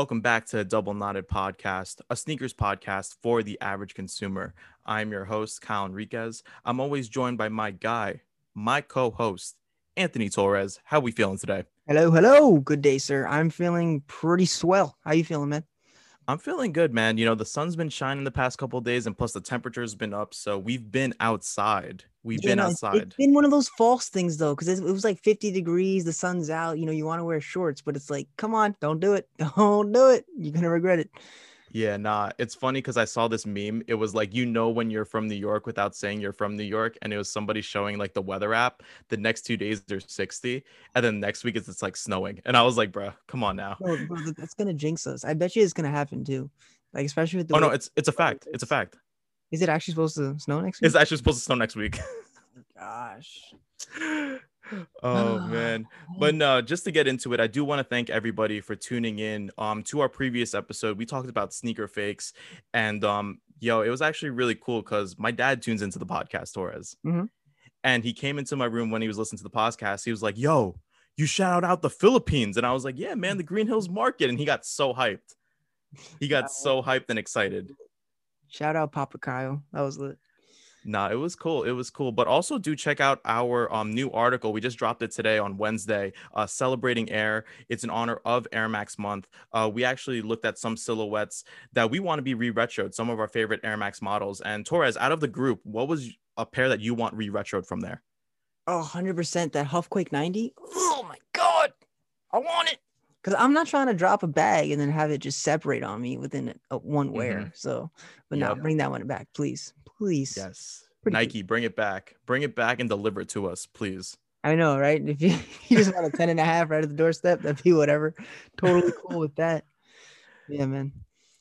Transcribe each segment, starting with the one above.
Welcome back to Double Knotted Podcast, a sneakers podcast for the average consumer. I'm your host, Kyle Enriquez. I'm always joined by my guy, my co-host, Anthony Torres. How we feeling today? Hello, hello. Good day, sir. I'm feeling pretty swell. How you feeling, man? I'm feeling good, man. You know, the sun's been shining the past couple days, and plus the temperature's been up. So we've been outside. We've Yeah, been outside. It's been one of those false things though, because it, it was like 50 degrees, the sun's out. You know, you want to wear shorts, but it's like, come on, don't do it, don't do it. You're gonna regret it. Yeah, nah. It's funny because I saw this meme. It was like, you know, when you're from New York without saying you're from New York. And it was somebody showing like the weather app. The next two days they're 60. And then next week it's, it's like snowing. And I was like, bruh, come on now. Bro, bro, that's gonna jinx us. I bet you it's gonna happen too. Like especially with the Oh no, it's it's a fact. It's a fact. is it actually supposed to snow next week? It's actually supposed to snow next week. Oh gosh. oh man. But no, just to get into it, I do want to thank everybody for tuning in. Um, to our previous episode, we talked about sneaker fakes, and um, yo, it was actually really cool because my dad tunes into the podcast, Torres, Mhm. and he came into my room when he was listening to the podcast. He was like, "Yo, you shout out the Philippines," and I was like, "Yeah, man, the Green Hills Market," and he got so hyped. He got so hyped and excited. Shout out Papa Kyle. That was lit. Nah, it was cool. It was cool. But also do check out our um, new article. We just dropped it today on Wednesday, uh, celebrating Air. It's in honor of Air Max month. Uh, we actually looked at some silhouettes that we want to be re-retroed, some of our favorite Air Max models. And Torres, out of the group, what was a pair that you want re-retroed from there? Oh, 100% that Hufquake 90. Oh my God. I want it. Because I'm not trying to drop a bag and then have it just separate on me within a, one wear. Mm-hmm. So, but now Yep. bring that one back, please. Please. Yes. Pretty good. Nike, bring it back. Bring it back and deliver it to us, please. I know, right? If you, you just want a 10 and a half right at the doorstep, that'd be whatever. Totally cool with that. Yeah, man.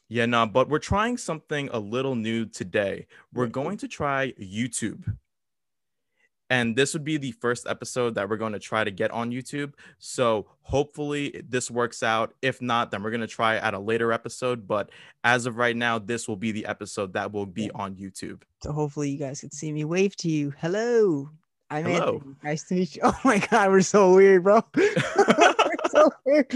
Yeah, no, but we're trying something a little new today. We're going to try YouTube. And this would be the first episode that we're going to try to get on YouTube. So hopefully this works out. If not, then we're going to try at a later episode. But as of right now, this will be the episode that will be on YouTube. So hopefully you guys can see me wave to you. Hello. I'm Hello. Anthony. Nice to meet you. Oh my God, we're so weird, bro. we're so weird.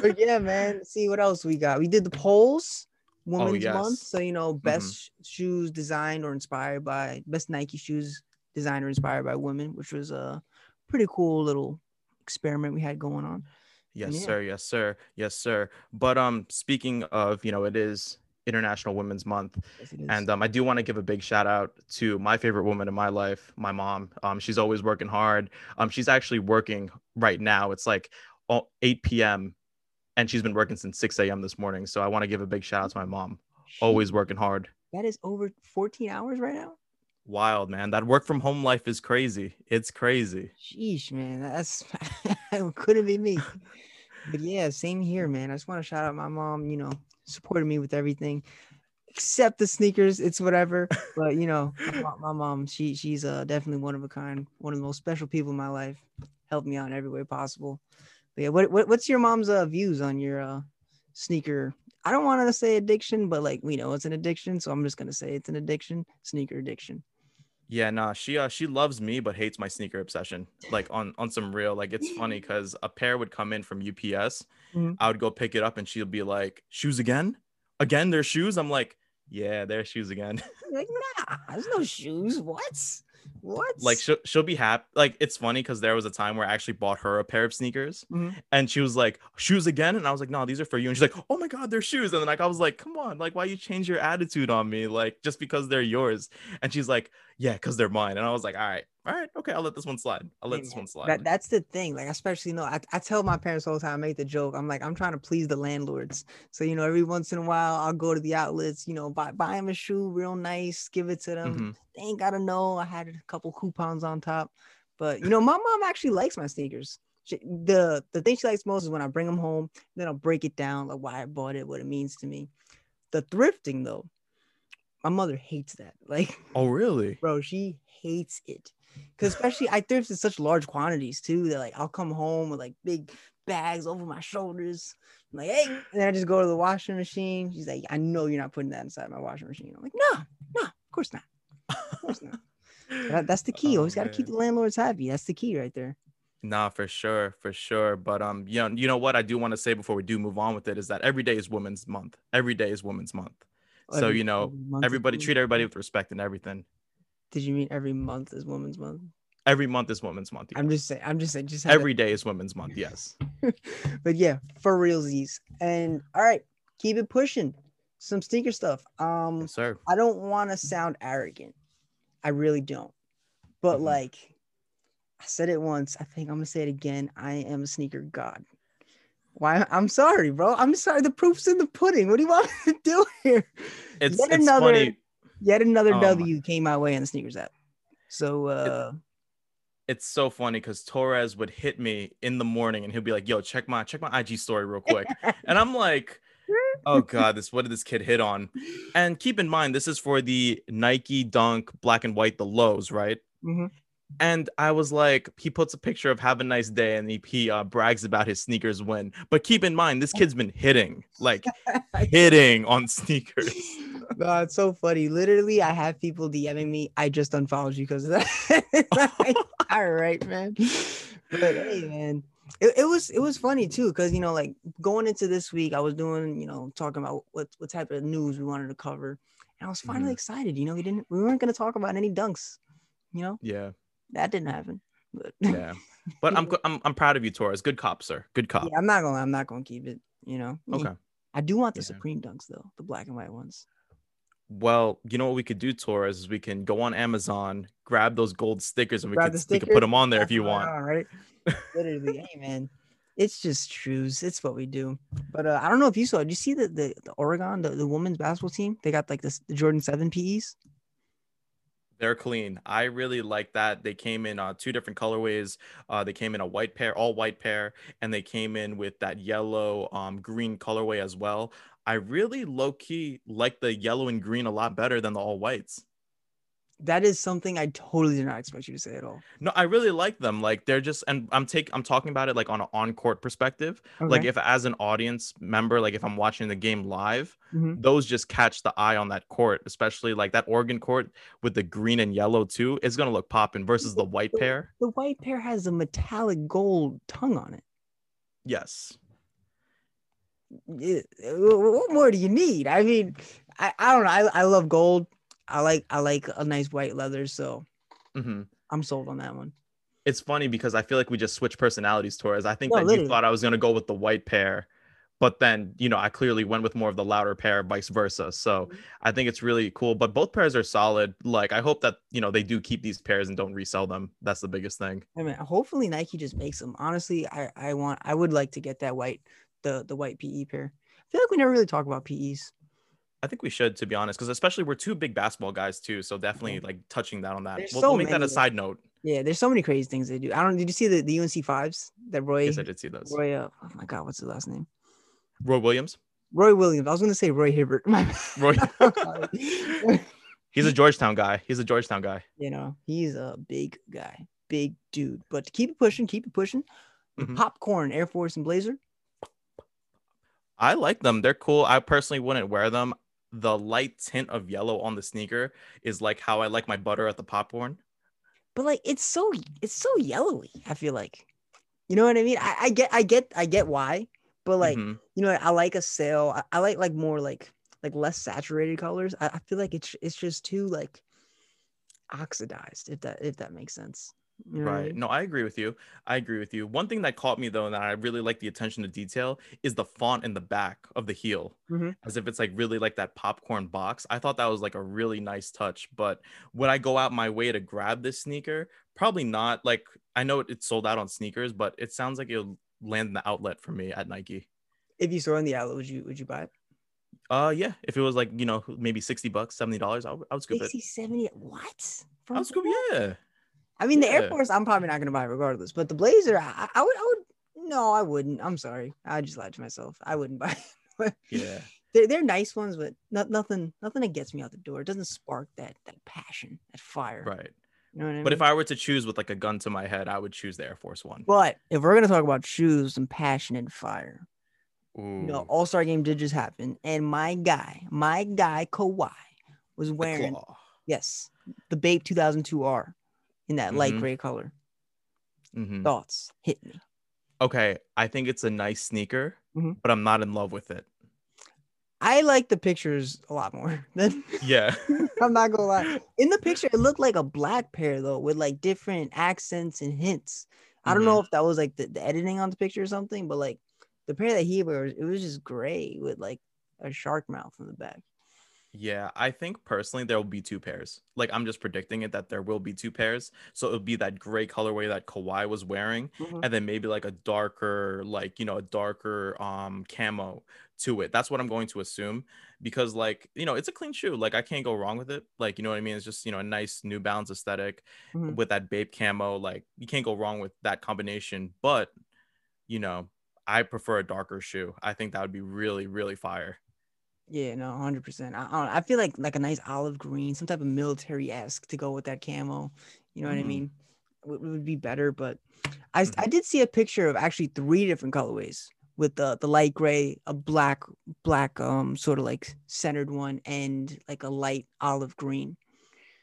But yeah, man. See what else we got. We did the polls, oh, Women's Month. Oh, yes. So you know, mm-hmm. best sh- shoes designed or inspired by best Nike shoes designed or inspired by women, which was a pretty cool little experiment we had going on. Yes, Yeah. sir. Yes, sir. Yes, sir. But um, speaking of, you know, it is International Women's Month. Yes. And um, I do want to give a big shout out to my favorite woman in my life, my mom. Um, she's always working hard. Um, she's actually working right now. It's like all- 8 p.m. and she's been working since 6 a.m. this morning. So I want to give a big shout out to my mom. Always working hard. That is over 14 hours right now. Wild, man. That work from home life is crazy. It's crazy. Sheesh, man. That's couldn't be me. But yeah, same here, man. I just want to shout out my mom, you know, supported me with everything except the sneakers. It's whatever. But you know, my, my mom, she she's uh definitely one of a kind, one of the most special people in my life. Helped me out in every way possible. But yeah, what, what what's your mom's uh views on your uh sneaker? I don't want to say addiction, but like we know it's an addiction, so I'm just gonna say it's an addiction, sneaker addiction. Yeah, nah, she uh she loves me but hates my sneaker obsession. Like on on some real, like it's funny because a pair would come in from UPS. Mhm. I would go pick it up and she'll be like, "Shoes again? Again? Their shoes?" I'm like, "Yeah, their shoes again." Like, nah, there's no shoes. What? What? like she'll she'll be happy. Like it's funny because there was a time where I actually bought her a pair of sneakers Mhm. and she was like, "Shoes again?" And I was like, "No, these are for you." And she's like, "Oh my god, they're shoes!" And then like I was like, "Come on, like why you change your attitude on me? Like just because they're yours?" And she's like, "Yeah, because they're mine." And I was like, "All right, all right, okay, I'll let this one slide. I'll let this one slide." That, that's the thing. Like, especially, you know, I, I tell my parents all the time, I make the joke. I'm like, I'm trying to please the landlords. So, you know, every once in a while, I'll go to the outlets, you know, buy, buy them a shoe real nice, give it to them. Mhm. They ain't got to know I had a couple coupons on top. But, you know, my mom actually likes my sneakers. She, the the thing she likes most is when I bring them home, then I'll break it down, like why I bought it, what it means to me. The thrifting, though, my mother hates that. Like, Oh really? bro she hates it because especially i thrift in such large quantities too that like i'll come home with like big bags over my shoulders I'm like hey and then i just go to the washing machine she's like i know you're not putting that inside my washing machine i'm like no no of course not of course not that- that's the key Oh, always got to keep the landlords happy that's the key right there Nah, for sure, for sure. But um, you know, you know what I do want to say before we do move on with it is that every day is Women's Month. Every day is Women's Month. So Every- you know, every month is everybody treat everybody with respect and everything. Did you mean every month is Women's Month? Every month is Women's Month. I'm just saying. I'm just saying. Just Every day is Women's Month. Yes. but yeah, for realsies. And all right, keep it pushing. Some sneaker stuff. Um, Yes, sir. I don't want to sound arrogant. I really don't. But Mhm. like I said it once, I think I'm gonna say it again. I am a sneaker god. Why? I'm sorry, bro. I'm sorry. The proof's in the pudding. What do you want me to do here? It's Yet it's another- funny. Yet another Oh my- W came my way on the sneakers app. So uh It's so funny because Torres would hit me in the morning and he'll be like, "Yo, check my check my IG story real quick," and I'm like, "Oh God, this what did this kid hit on?" And keep in mind, this is for the Nike Dunk black and white, the lows, right? Mhm. And I was like, he puts a picture of "Have a nice day" and he, he uh, brags about his sneakers win. But keep in mind, this kid's been hitting, like hitting on sneakers. No, it's so funny. Literally, I have people DMing me. I just unfollowed you because of that. Like, all right, man. But hey, man, it, it was it was funny too because you know, like going into this week, I was doing you know talking about what what type of news we wanted to cover, and I was finally Mhm. excited. You know, we didn't we weren't going to talk about any dunks. You know, Yeah, that didn't happen. But yeah. But I'm I'm I'm proud of you, Torres. Good cop, sir. Good cop. yeah, I'm not gonna I'm not gonna keep it. You know. Okay. I do want the Yeah. Supreme dunks though, the black and white ones. Well, you know what we could do, Torres, is we can go on Amazon, grab those gold stickers, and we Grab could the we could put them on there if you want. All right. Literally, hey man, it's just trues. It's what we do. But uh, I don't know if you saw. Did you see the the, the Oregon, the, the women's basketball team? They got like this the Jordan Seven PEs. They're clean. I really like that. They came in uh, two different colorways. Uh, they came in a white pair, all white pair, and they came in with that yellow, um, green colorway as well. I really low key like the yellow and green a lot better than the all whites. That is something I totally did not expect you to say at all. No, I really like them. Like they're just, and I'm take, I'm talking about it like on an on court perspective. Like if as an audience member, like if I'm watching the game live, Mhm. those just catch the eye on that court, especially like that Oregon court with the green and yellow too. It's gonna look popping versus the white pair. the white pair has a metallic gold tongue on it. Yes. What more do you need? I mean, I, I don't know. I, I love gold. I like I like a nice white leather, so hmm I'm sold on that one. It's funny because I feel like we just switched personalities, Torres. I think No, that literally. you thought I was gonna go with the white pair, but then you know I clearly went with more of the louder pair, vice versa. So Mhm. I think it's really cool. But both pairs are solid. Like I hope that you know they do keep these pairs and don't resell them. That's the biggest thing. I mean, hopefully Nike just makes them. Honestly, I I want I would like to get that white the the white PE pair. I feel like we never really talk about PEs. I think we should, to be honest, because especially we're two big basketball guys too. So definitely like touching that on that. We'll, so we'll make that a side note. Yeah, there's so many crazy things they do. I don't. Did you see the, the UNC fives that Roy Yes, I did see those. Roy? Uh, oh my God, what's his last name? Roy Williams. Roy Williams. I was gonna say Roy Hibbert. Roy. He's a Georgetown guy. He's a Georgetown guy. you know, he's a big guy, big dude. But to keep it pushing, keep it pushing. Mhm. Popcorn Air Force and Blazer. I like them. They're cool. I personally wouldn't wear them. The light tint of yellow on the sneaker is like how I like my butter at the popcorn. but like it's so it's so yellowy i feel like you know what i mean i, I get i get i get why but like Mhm. you know i like a sale. I, I like like more like like less saturated colors I, I feel like it's it's just too like oxidized if that if that makes sense You know what I Right. mean? No, I agree with you. I agree with you. One thing that caught me though, and that I really like the attention to detail, is the font in the back of the heel, Mhm. as if it's like really like that popcorn box. I thought that was like a really nice touch. But would I go out my way to grab this sneaker? Probably not. Like I know it- it's sold out on sneakers, but it sounds like it'll land in the outlet for me at Nike. if you saw it in the outlet would you would you buy it Uh, yeah. If it was like you know maybe sixty bucks, seventy dollars, I would I would scoop it. 60 70 what I From would scoop. Yeah. I mean the air force i'm probably not gonna buy regardless but the blazer I, I would i would no i wouldn't i'm sorry i just lied to myself i wouldn't buy it Yeah. they're, they're nice ones, but not, nothing nothing that gets me out the door. It doesn't spark that that passion, that fire. Right. You know what I mean? But if I were to choose with like a gun to my head, I would choose the Air Force One. but if we're gonna talk about shoes and passion and fire, Ooh. you know, All Star Game did just happen, and my guy, my guy Kawhi, was wearing yes the Bape 2002 R in that light Mhm. gray color. Mhm. Thoughts hit me. Okay, I think it's a nice sneaker, Mhm. but I'm not in love with it. I like the pictures a lot more than Yeah. I'm not gonna lie. In the picture, it looked like a black pair though, with like different accents and hints. I don't know if that was like the, the editing on the picture or something, but like the pair that he wears, it was just gray with like a shark mouth in the back. Yeah, I think personally there will be two pairs. Like I'm just predicting it that there will be two pairs. So it'll be that gray colorway that Kawhi was wearing, Mhm. and then maybe like a darker, like you know, a darker um camo to it. That's what I'm going to assume because like you know, it's a clean shoe. Like I can't go wrong with it. Like you know what I mean? It's just you know a nice New Balance aesthetic Mhm. with that Bape camo. Like you can't go wrong with that combination. But you know, I prefer a darker shoe. I think that would be really really fire. Yeah, no, hundred percent. I, I, I feel like like a nice olive green, some type of military esque to go with that camo. You know what I Mhm. mean? Would, would be better, but I s- I did see a picture of actually three different colorways with the the light gray, a black black um sort of like centered one, and like a light olive green.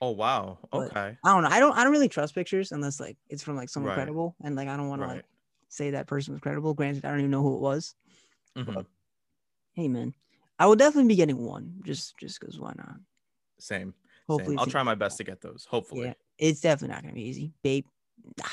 Oh wow. But- Okay. I don't know. I don't I don't really trust pictures unless like it's from like someone Right. credible, and like I don't want to like say that person was credible. Granted, I don't even know who it was. Mhm. Hey man, I will definitely be getting one just just because why not? Same. Hopefully, Same. I'll try my best to get those. Hopefully. Yeah, it's definitely not gonna be easy, babe. Nah,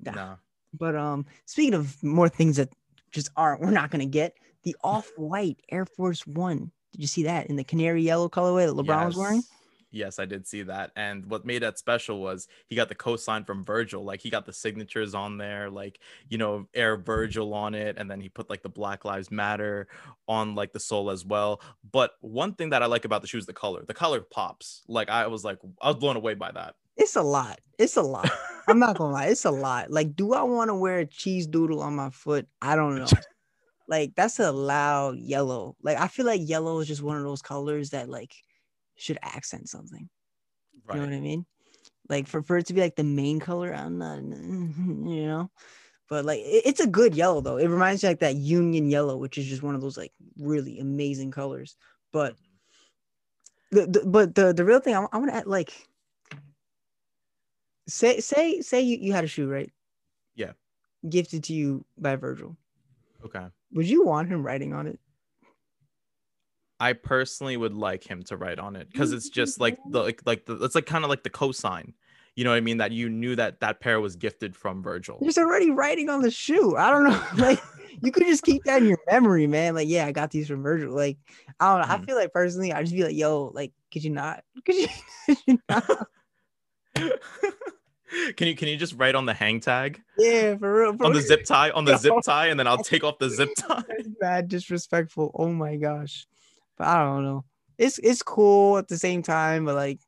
nah. Nah. But um, speaking of more things that just aren't, we're not gonna get the off-white Air Force One. Did you see that in the canary yellow colorway that LeBron was wearing? Yes. I did see that. And what made that special was he got the cosign from Virgil. Like he got the signatures on there, like, you know, Air Virgil on it. And then he put like the Black Lives Matter on like the sole as well. But one thing that I like about the shoe is the color. The color pops. Like I was like, I was blown away by that. It's a lot. It's a lot. I'm not gonna lie, it's a lot. Like, do I want to wear a cheese doodle on my foot? I don't know. Like, that's a loud yellow. Like, I feel like yellow is just one of those colors that like should accent something. You know what. I mean? Like for, for it to be like the main color, I'm not, you know. But like it- it's a good yellow though. It reminds me like that Union yellow, which is just one of those like really amazing colors. But mm-hmm. the, the but the the real thing I, I want to add like say say say you, you had a shoe right? Yeah. Gifted to you by Virgil. Okay. Would you want him writing on it? I personally would like him to write on it because it's just like the like like the it's like kind of like the cosign. You know what I mean? That you knew that that pair was gifted from Virgil. There's already writing on the shoe. I don't know. Like you could just keep that in your memory, man. Like, yeah, I got these from Virgil. Like, I don't know. I Mhm. feel like personally, I'd just be like, yo, like, could you not? Could you, could you not? can you can you just write on the hang tag Yeah, for real. For on the real. zip tie on the Yo. zip tie and then I'll take off the zip tie. That's bad disrespectful. Oh my gosh. But I don't know. It's it's cool at the same time, but like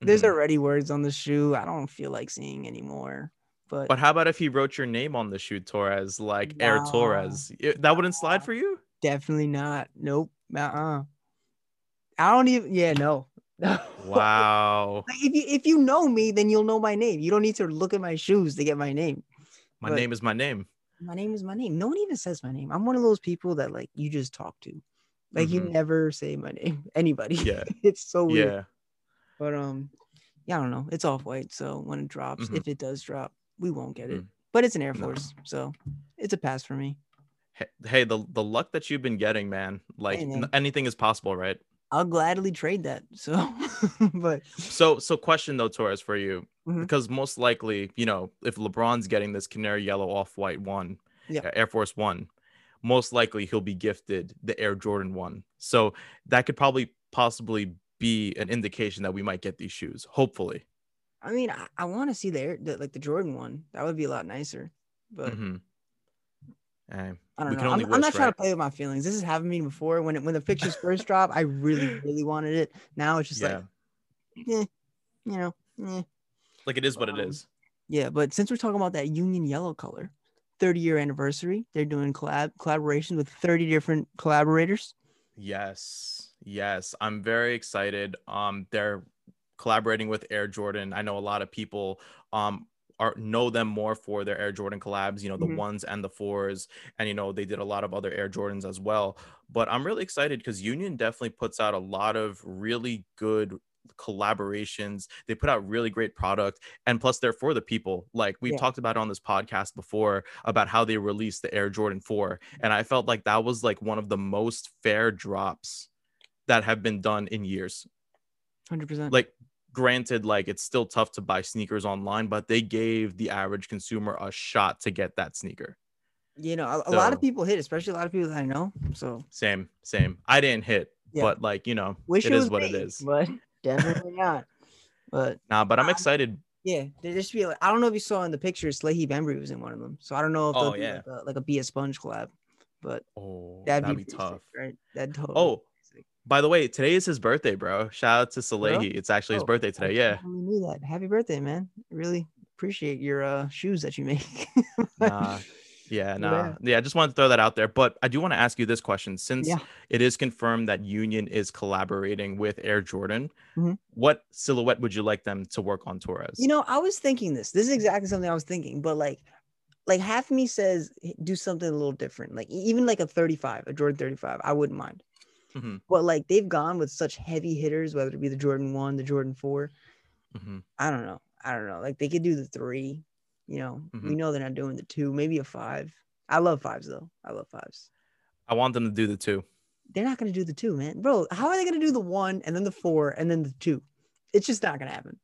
there's Mhm. already words on the shoe. I don't feel like seeing anymore. But, But how about if he wrote your name on the shoe Torres like Air Torres? That wouldn't slide for you? definitely not. Nope. Uh-uh. I don't even yeah, no. Wow. Like if you if you know me, then you'll know my name. You don't need to look at my shoes to get my name. My But- name is my name. My name is my name. No one even says my name. I'm one of those people that like you just talk to. Like you Mhm. never say my name. Anybody. Yeah. it's so weird. Yeah. But um, yeah, I don't know. It's off white, so when it drops, Mhm. if it does drop, we won't get it. Mm. But it's an Air No. Force, so it's a pass for me. Hey, Hey, the the luck that you've been getting, man. Like Hey, man. anything is possible, right? I'll gladly trade that. So, but So so question though, Torres, for you. Mhm. Because most likely, you know, if LeBron's getting this canary yellow off white one, Yeah. uh, Air Force One, most likely he'll be gifted the Air Jordan one. So that could probably possibly be an indication that we might get these shoes. Hopefully. I mean, I, I want to see the, Air- the like the Jordan one. That would be a lot nicer. But Mhm. Eh, I don't know. can I'm, only I'm wish, not trying to play with my feelings. This has happened to me before. When it, when the pictures first dropped, I really really wanted it. Now it's just yeah. like, eh, you know, eh. like it is what it um, is. Yeah, but since we're talking about that Union Yellow color, 30 year anniversary, they're doing collab collaboration with 30 different collaborators. Yes, yes, I'm very excited. Um, they're collaborating with Air Jordan. I know a lot of people um are know them more for their Air Jordan collabs, you know, the Mhm. ones and the fours, and you know, they did a lot of other Air Jordans as well. But I'm really excited because Union definitely puts out a lot of really good collaborations. They put out really great product, and plus they're for the people. Like we've Yeah. talked about on this podcast before about how they released the Air Jordan 4, and I felt like that was like one of the most fair drops that have been done in years. Hundred percent. Like granted like it's still tough to buy sneakers online, but they gave the average consumer a shot to get that sneaker. you know, a, a lot of people hit, especially a lot of people that I know. So Same, same. I didn't hit, Yeah. but like, you know, wish it it, is what me, it is. but definitely not. But Nah, but I'm excited. yeah, there just be like I don't know if you saw in the pictures, Salehe Bembury was in one of them. So I don't know if Oh, yeah. like, a, like a be a sponge collab, but Oh, that'd, that'd, be, be, pretty sick, tough. right? That'd totally. Oh, by the way, today is his birthday, bro. Shout out to Salehe. It's actually his Oh, birthday I today. Yeah. totally knew that. Happy birthday, man! Really appreciate your uh shoes that you make. Nah. Yeah, nah. Yeah. Yeah. I just wanted to throw that out there. But I do want to ask you this question. Since Yeah. it is confirmed that Union is collaborating with Air Jordan, Mhm. what silhouette would you like them to work on Torres? You know, I was thinking this. This is exactly something I was thinking, but like, like half me says do something a little different. Like even like a 35, a Jordan 35, I wouldn't mind. Mhm. But like they've gone with such heavy hitters, whether it be the Jordan one, the Jordan four. Mhm. I don't know. I don't know. Like they could do the three. You know, we Mhm. know they're not doing the two, maybe a five. I love fives though. I love fives. I want them to do the two. They're not gonna do the two, man. Bro, how are they gonna do the one and then the four and then the two? It's just not gonna happen.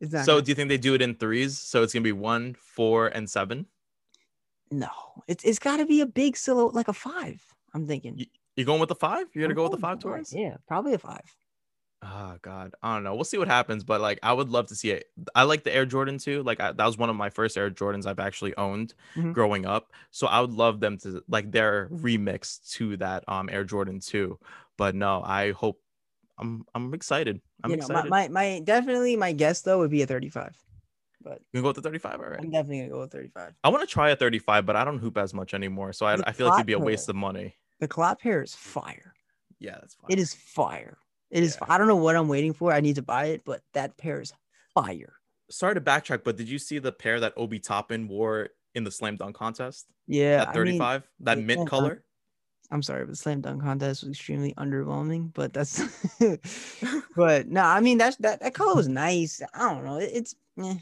It's not. So gonna- do you think they do it in threes? So it's gonna be one, four, and seven. no, it's it's got to be a big silhouette, like a five. I'm thinking. You going with the five? You're gonna go with the five five, Torres? Yeah, probably a five. Oh God, I don't know. We'll see what happens, but like, I would love to see it. I like the Air Jordan too. Like, I, that was one of my first Air Jordans I've actually owned Mhm. growing up. So I would love them to like their remix to that um Air Jordan two. But no, I hope. I'm I'm excited. I'm you know, excited. my, my my definitely my guess though would be a 35. But you can go with the 35. All right. I'm definitely gonna go with 35. I want to try a 35, but I don't hoop as much anymore. So I, The I feel like it'd be a waste pair. of money. The clap pair is fire. Yeah, that's fine. It is fire. It is. Yeah. I don't know what I'm waiting for. I need to buy it, but that pair is fire. Sorry to backtrack, but did you see the pair that Obi Toppin wore in the slam dunk contest? Yeah, At I mean, 35, that mint color. I'm sorry, but the slam dunk contest was extremely underwhelming. But that's, but no, I mean that's that that color was nice. I don't know. It, it's eh.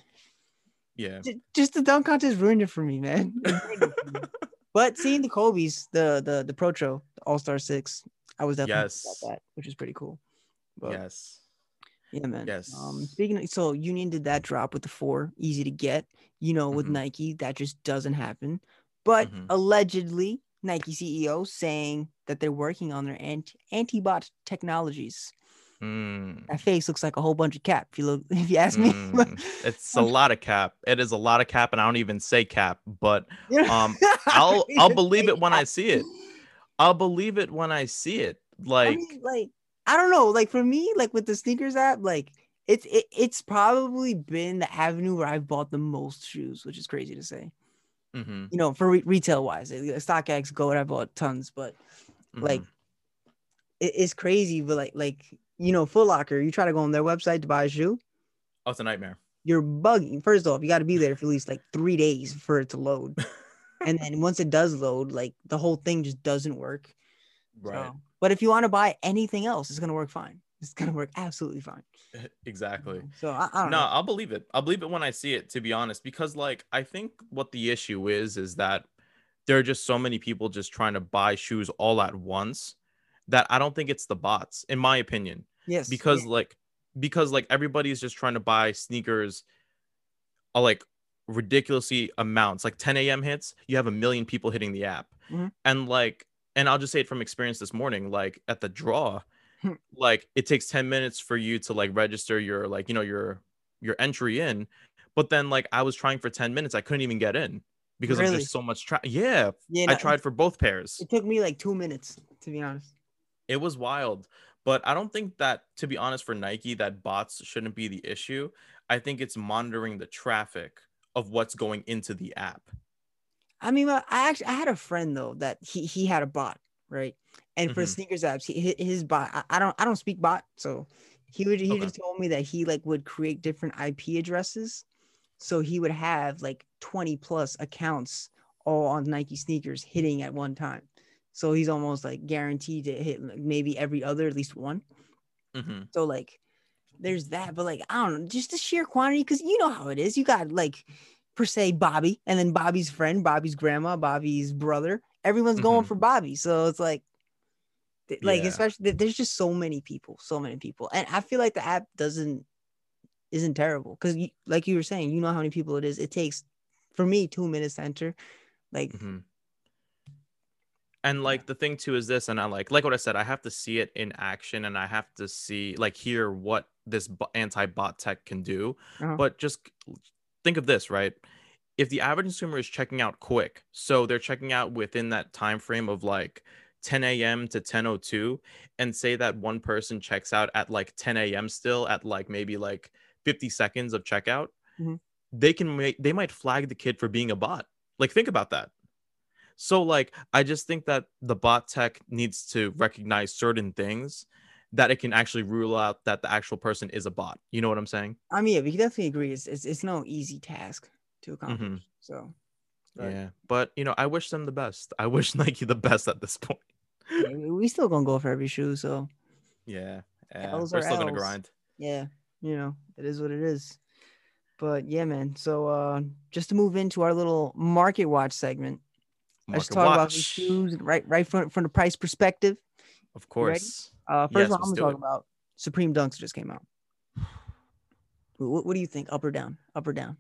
Yeah. J- just the dunk contest ruined it for me, man. It ruined it for me. but seeing the Kobe's, the the the Protro, the All Star Six, I was definitely yes. That, which is pretty cool. But Yes. yeah, man. Yes. Um, Yes. speaking of, so Union did that drop with the four, easy to get. You know, with Mhm. Nike, that just doesn't happen. But Mhm. allegedly, Nike CEO saying that they're working on their anti antibot technologies. Mm. That face looks like a whole bunch of cap. If you look, if you ask me, Mm. It's a lot of cap. It is a lot of cap, and I don't even say cap, but um, I'll I'll believe it when I see it. I'll believe it when I see it. I Like, mean, like I don't know. Like for me, like with the sneakers app, like it's it, it's probably been the avenue where I've bought the most shoes, which is crazy to say. mhm, You know, for re- retail wise, like, StockX, Goat, I bought tons, but like mhm. it, it's crazy. But like like you know, Foot Locker, you try to go on their website to buy a shoe, oh, it's a nightmare. you're bugging. First off, you got to be there for at least like three days for it to load, and then once it does load, like the whole thing just doesn't work. Right. So, but if you want to buy anything else, it's gonna work fine. It's gonna work absolutely fine. Exactly. So I, I don't no, know. I'll believe it. I'll believe it when I see it, to be honest, because like I think what the issue is is that there are just so many people just trying to buy shoes all at once that I don't think it's the bots, in my opinion. Yes, Because yeah. like because like everybody's just trying to buy sneakers uh, like ridiculously amounts. Like 10 a.m. hits, you have a million people hitting the app. Mhm. And like, and I'll just say it from experience this morning, like at the draw, Hmm. like it takes 10 minutes for you to like register your like you know your your entry in but then like i was trying for 10 minutes i couldn't even get in because Really? of just so much tra- yeah yeah, i tried for both pairs It took me like two minutes to be honest. it was wild but i don't think that to be honest for nike that bots shouldn't be the issue i think it's monitoring the traffic of what's going into the app I mean, I actually I had a friend though that he he had a bot right, and for Mhm. sneakers apps, he, his bot. I, I don't I don't speak bot, so he would he Okay. just told me that he like would create different IP addresses, so he would have like twenty plus accounts all on Nike sneakers hitting at one time. So he's almost like guaranteed to hit like, maybe every other at least one. Mhm. So like there's that, but like I don't know, just the sheer quantity, because you know how it is. You got like per se Bobby, and then Bobby's friend, Bobby's grandma, Bobby's brother. Everyone's going Mhm. for Bobby, so it's like, like Yeah. especially there's just so many people, so many people, and I feel like the app doesn't isn't terrible because like you were saying, you know how many people it is. It takes for me two minutes to enter. Like Mhm. And like the thing too is this, and I like like what I said, I have to see it in action, and I have to see like hear what this anti-bot tech can do. Uh-huh. But just think of this, right? If the average consumer is checking out quick, so they're checking out within that time frame of like 10 a.m. to 10:02, and say that one person checks out at like 10 a.m. still at like maybe like 50 seconds of checkout, Mhm. they can make they might flag the kid for being a bot. Like think about that. So like I just think that the bot tech needs to recognize certain things that it can actually rule out that the actual person is a bot. You know what I'm saying? I mean, yeah, we definitely agree. It's it's, it's no easy task to accomplish. Mhm. So Right. Yeah. But you know, I wish them the best. I wish Nike the best at this point. yeah, we still gonna go for every shoe. So Yeah. yeah. L's We're still gonna grind. yeah, you know, it is what it is. But yeah, man. So uh just to move into our little market watch segment, let's Market talk about the shoes right right from from the price perspective. Of course. Uh first Yes, one I'm gonna talk it. about Supreme Dunks just came out. What, what do you think? Up or down? Up or down?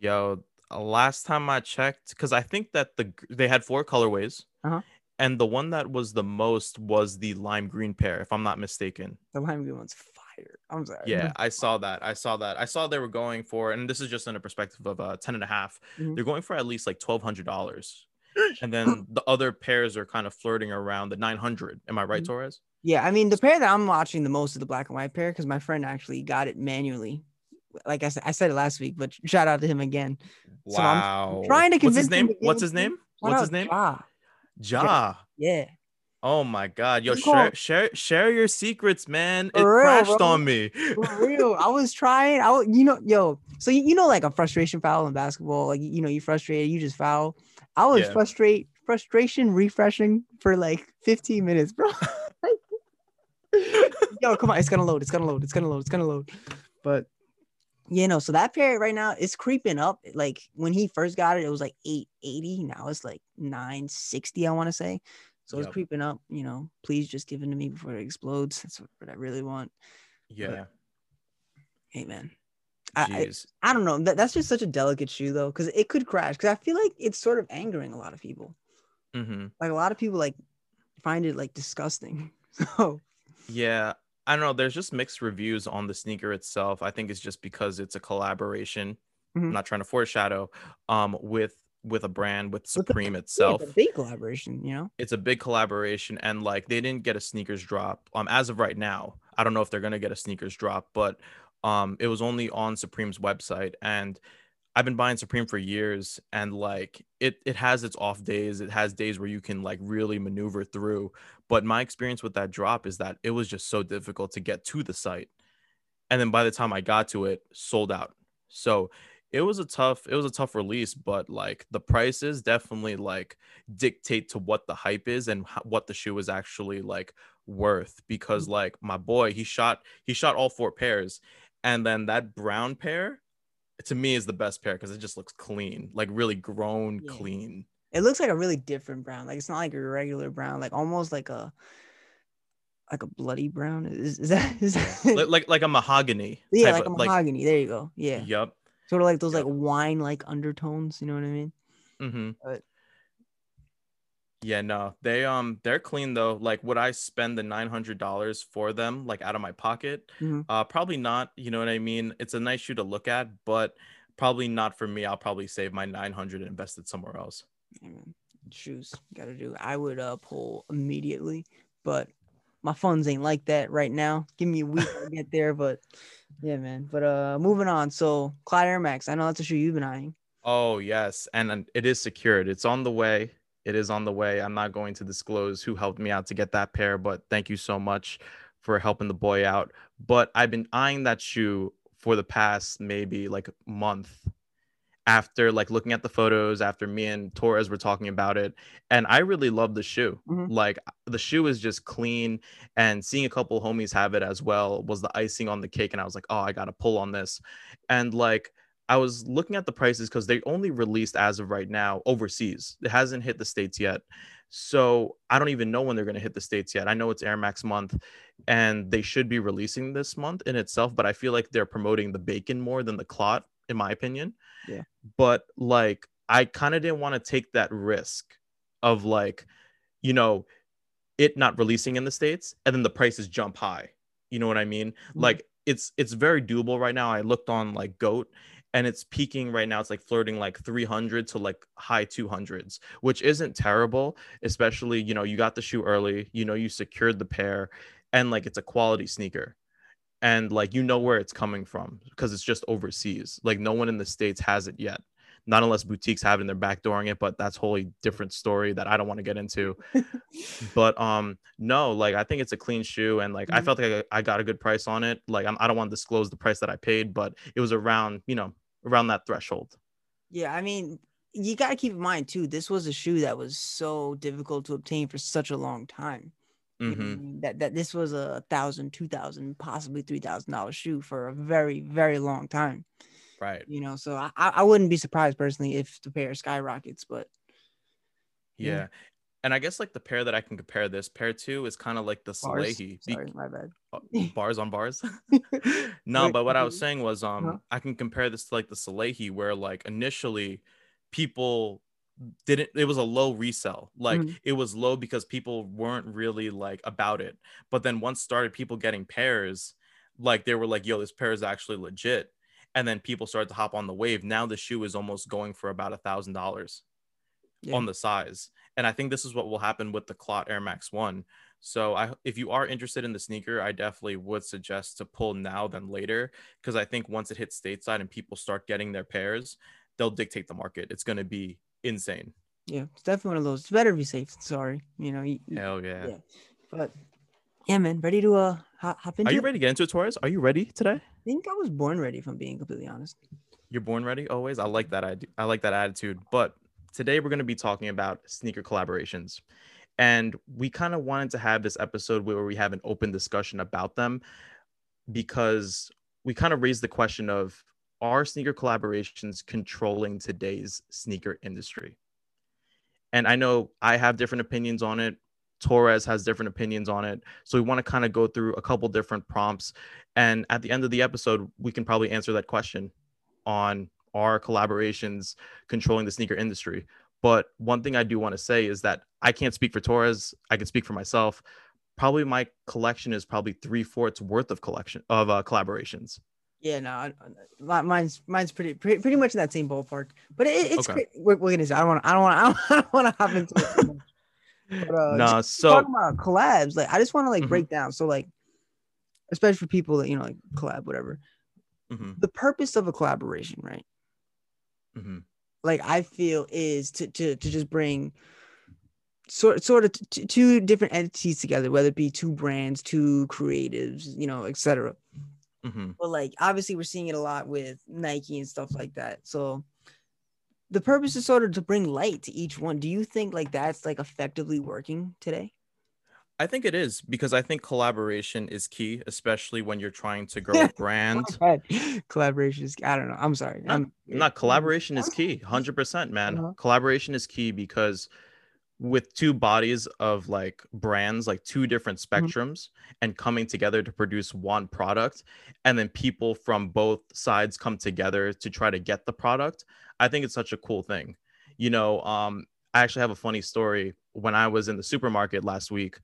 Yo, uh, last time I checked, because I think that the they had four colorways, Uh-huh. and the one that was the most was the lime green pair, if I'm not mistaken. The lime green one's fire. I'm sorry. Yeah, I saw that. I saw that. I saw they were going for, and this is just in a perspective of uh 10 and a half. Mhm. They're going for at least like twelve hundred dollars. And then the other pairs are kind of flirting around the 900. Am I right, Mhm. Torres? Yeah, I mean the pair that I'm watching the most is the black and white pair because my friend actually got it manually. Like I said, I said it last week, but shout out to him again. So I'm Wow. trying to convince What's his name? What's his name? What's his name? Ja. Ja. Yeah, Oh my god. Yo, share share share your secrets, man. It real, crashed bro. on me. for real. I was trying. I was, you know, yo. So you, you know, like a frustration foul in basketball, like you know, you frustrated, you just foul. I was Yeah. frustrate frustration refreshing for like 15 minutes, bro. yo, come on, it's gonna load, it's gonna load, it's gonna load, it's gonna load. But you know, so that period right now is creeping up. Like when he first got it, it was like 880. Now it's like 960, I want to say. So it's creeping up. You know, please just give it to me before it explodes. That's what I really want. Yeah. Hey man. I, I, don't know. That, that's just such a delicate shoe though, because it could crash. Because I feel like it's sort of angering a lot of people. hmm Like a lot of people like find it like disgusting. So Yeah. I don't know. There's just mixed reviews on the sneaker itself. I think it's just because it's a collaboration. Mhm. I'm not trying to foreshadow. Um, with with a brand with With the- Supreme yeah, itself. it's a big collaboration, you know. it's a big collaboration and like they didn't get a sneakers drop um as of right now i don't know if they're going to get a sneakers drop but um it was only on supreme's website and i've been buying supreme for years and like it it has its off days. It has days where you can like really maneuver through but my experience with that drop is that it was just so difficult to get to the site and then by the time i got to it sold out. So it was a tough it was a tough release but like the prices definitely like dictate to what the hype is and what the shoe is actually like worth because like my boy he shot he shot all four pairs and then that brown pair to me is the best pair because it just looks clean like really grown Yeah. clean It looks like a really different brown. Like it's not like a regular brown. Like almost like a like a bloody brown. Is, is that is that? like, like like a mahogany yeah, like a of- mahogany. there you go. Yeah, yep sort of like those Yep. like wine like undertones. You know what I mean? Mm-hmm. But- Yeah, no, they um they're clean though. Like, would I spend the nine hundred dollars for them like out of my pocket? Mhm. Uh, probably not. You know what I mean? It's a nice shoe to look at, but probably not for me. I'll probably save my nine hundred and invest it somewhere else. Man. Shoes, gotta do. I would uh pull immediately, but my funds ain't like that right now. Give me a week to get there, but yeah, man. But uh, moving on. So Clyde Air Max, I know that's a shoe you've been eyeing. Oh yes, and, and it is secured. It's on the way. It is on the way. I'm not going to disclose who helped me out to get that pair, but thank you so much for helping the boy out. But I've been eyeing that shoe for the past maybe like month, after like looking at the photos after me and Torres were talking about it and I really love the shoe. Mhm. Like the shoe is just clean and seeing a couple homies have it as well was the icing on the cake and I was like, "Oh, I got to pull on this." And like I was looking at the prices cuz they only released as of right now overseas. It hasn't hit the states yet. So, I don't even know when they're going to hit the states yet. I know it's Air Max month and they should be releasing this month in itself, but I feel like they're promoting the bacon more than the clot in my opinion. Yeah. But like I kind of didn't want to take that risk of like, you know, it not releasing in the states and then the prices jump high. You know what I mean? Mhm. Like it's it's very doable right now. I looked on like Goat and it's peaking right now. It's like flirting like 300 to like high 200s, which isn't terrible, especially, you know, you got the shoe early, you know, you secured the pair and like it's a quality sneaker and like you know where it's coming from because it's just overseas. Like no one in the states has it yet. Not unless boutiques have it and they're backdooring it, but that's wholly different story that I don't want to get into. but um, no, like I think it's a clean shoe, and like I Mhm. felt like I, I got a good price on it. Like I'm, I don't want to disclose the price that I paid, but it was around you know around that threshold. Yeah, I mean, you got to keep in mind too. This was a shoe that was so difficult to obtain for such a long time. You know I Mhm. mean? That that this was a thousand, two thousand, possibly three thousand dollar shoe for a very, very long time. Right. You know, so I I I wouldn't be surprised personally if the pair skyrockets, but Yeah. Yeah. And I guess like the pair that I can compare this pair to is kind of like the. Salehe. Sorry, my bad. uh, bars on bars. no, Wait, but what I was saying was um Uh-huh. I can compare this to like the Salehe where like initially people didn't it was a low resell. Like Mhm. it was low because people weren't really like about it. But then once started people getting pairs, like they were like, yo, this pair is actually legit. And then people started to hop on the wave. Now the shoe is almost going for about a thousand dollars on the size. And I think this is what will happen with the Clot Air Max 1. So I if you are interested in the sneaker, I definitely would suggest to pull now than later because I think once it hits stateside and people start getting their pairs, they'll dictate the market. It's going to be insane. Yeah, it's definitely one of those. It's better to be safe than sorry. You know, you, Hell yeah. yeah. But yeah, man, ready to uh hop, hop into Are you it? ready to get into it, Torres? Are you ready today? I think I was born ready, if I'm being completely honest. You're born ready always. I like that idea. I like that attitude. But today we're going to be talking about sneaker collaborations. And we kind of wanted to have this episode where we have an open discussion about them because we kind of raised the question of are sneaker collaborations controlling today's sneaker industry? And I know I have different opinions on it. Torres has different opinions on it. So we want to kind of go through a couple different prompts. And at the end of the episode, we can probably answer that question on our collaborations controlling the sneaker industry. But one thing I do want to say is that I can't speak for Torres. I can speak for myself. Probably my collection is probably three fourths worth of collection of uh, collaborations. Yeah, no, mine's mine's pretty pretty, pretty much in that same ballpark. But it, it's Okay. We're, we're gonna. I don't want. I don't want. I don't want to hop into it. But, uh, nah, so talking about collabs, like I just want to like Mhm. break down. So like, especially for people that you know like collab, whatever. mhm, The purpose of a collaboration, right? Mhm. like I feel is to to to just bring sort sort of t- two different entities together, whether it be two brands, two creatives, you know, etc. Mhm. But like obviously we're seeing it a lot with Nike and stuff like that. So the purpose is sort of to bring light to each one. Do you think like that's like effectively working today? I think it is because I think collaboration is key, especially when you're trying to grow a brand. Collaboration is I don't know. I'm sorry. Not, I'm not collaboration is key 100% man Uh-huh. collaboration is key because with two bodies of like brands like two different Mm-hmm. spectrums and coming together to produce one product and then people from both sides come together to try to get the product i think it's such a cool thing you know um i actually have a funny story when i was in the supermarket last week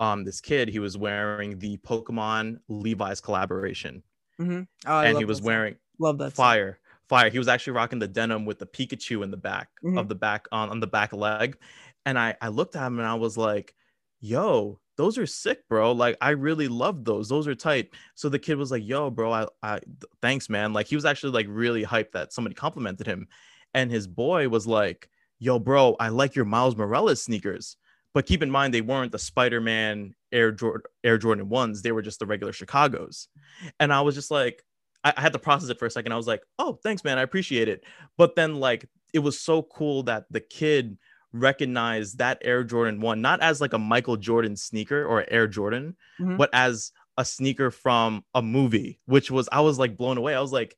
um this kid he was wearing the pokemon levi's collaboration. Mhm. Oh, and he was wearing love that song. fire fire. He was actually rocking the denim with the pikachu in the back Mhm. of the back on, on the back leg. And i i looked at him and i was like yo those are sick bro. Like i really love those. Those are tight. So the kid was like yo bro i i thanks man. Like he was actually like really hyped that somebody complimented him. And his boy was like yo bro i like your miles morales sneakers but keep in mind they weren't the spider-man air jordan air jordan ones they were just the regular chicago's and i was just like I, I had to process it for a second. I was like, oh, thanks, man. I appreciate it. But then like it was so cool that the kid recognized that Air Jordan 1 not as like a Michael Jordan sneaker or Air Jordan, Mhm. but as a sneaker from a movie, which was I was like blown away. I was like,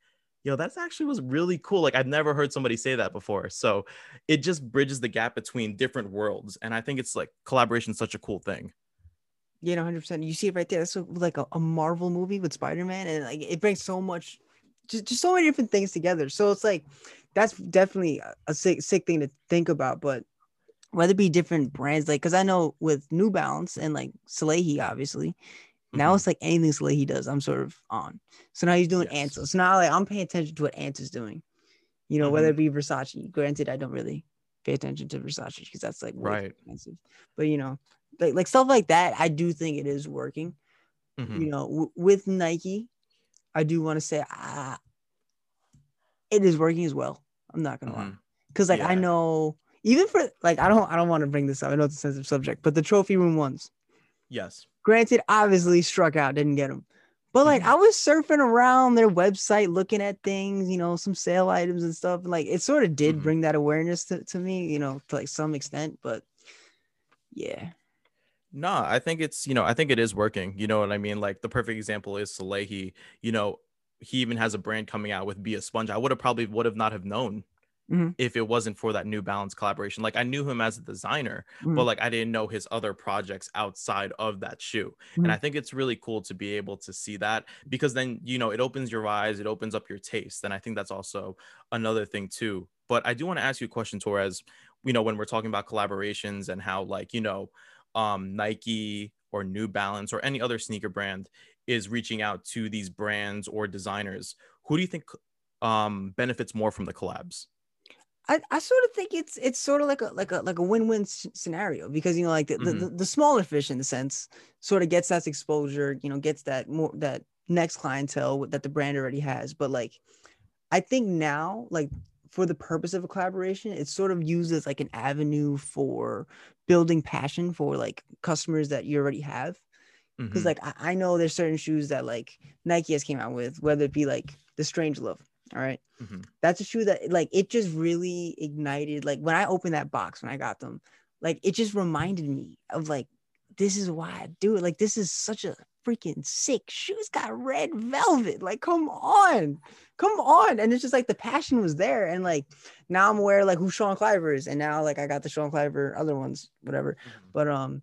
yo, that's actually was really cool. Like I've never heard somebody say that before. So it just bridges the gap between different worlds. And I think it's like collaboration is such a cool thing. You know, hundred percent. You see it right there. That's like a, a Marvel movie with Spider Man, and like it brings so much, just, just so many different things together. So it's like that's definitely a, sick sick thing to think about. But whether it be different brands, like because I know with New Balance and like Salehe, obviously, now Mhm. it's like anything Salehe does, I'm sort of on. So now he's doing Yes. Ansel. So now like I'm paying attention to what Ant is doing. You know, whether it be Versace. Granted, I don't really pay attention to Versace because that's like Right. expensive. But you know, like like stuff like that, I do think it is working. Mhm. You know, w- with Nike, I do want to say ah, it is working as well. I'm not gonna lie, because like I know even for like I don't I don't want to bring this up. I know it's a sensitive subject, but the trophy room ones. Yes. Granted, obviously struck out, didn't get them. But like Mhm. I was surfing around their website, looking at things, you know, some sale items and stuff. And like it sort of did Mhm. bring that awareness to, to me, you know, to like some extent. But yeah. No, I think it's, you know, I think it is working. You know what I mean? Like the perfect example is Salehe. You know, he even has a brand coming out with Be a Sponge. I would have probably would have not have known Mhm. if it wasn't for that New Balance collaboration. Like I knew him as a designer, but Mhm. like I didn't know his other projects outside of that shoe. And I think it's really cool to be able to see that because then, you know, it opens your eyes, it opens up your taste. And I think that's also another thing too. But I do want to ask you a question, Torres. You know, when we're talking about collaborations and how like, you know, um Nike or New Balance or any other sneaker brand is reaching out to these brands or designers, who do you think um benefits more from the collabs? I, I sort of think it's it's sort of like a like a like a win-win s- scenario because you know like the, the, Mhm. the the smaller fish in the sense sort of gets that exposure you know gets that more that next clientele that the brand already has but like I think now like for the purpose of a collaboration it's sort of used as like an avenue for building passion for like customers that you already have because Mhm. like I, I know there's certain shoes that like Nike has came out with whether it be like the Strange Love all right? Mhm. that's a shoe that like it just really ignited like when i opened that box when i got them like it just reminded me of like this is why i do it. Like this is such a freaking sick shoes got red velvet. Like come on. Come on. And it's just like the passion was there. And like now i'm aware like who sean cliver is. And now like i got the sean cliver other ones whatever. Mhm. but um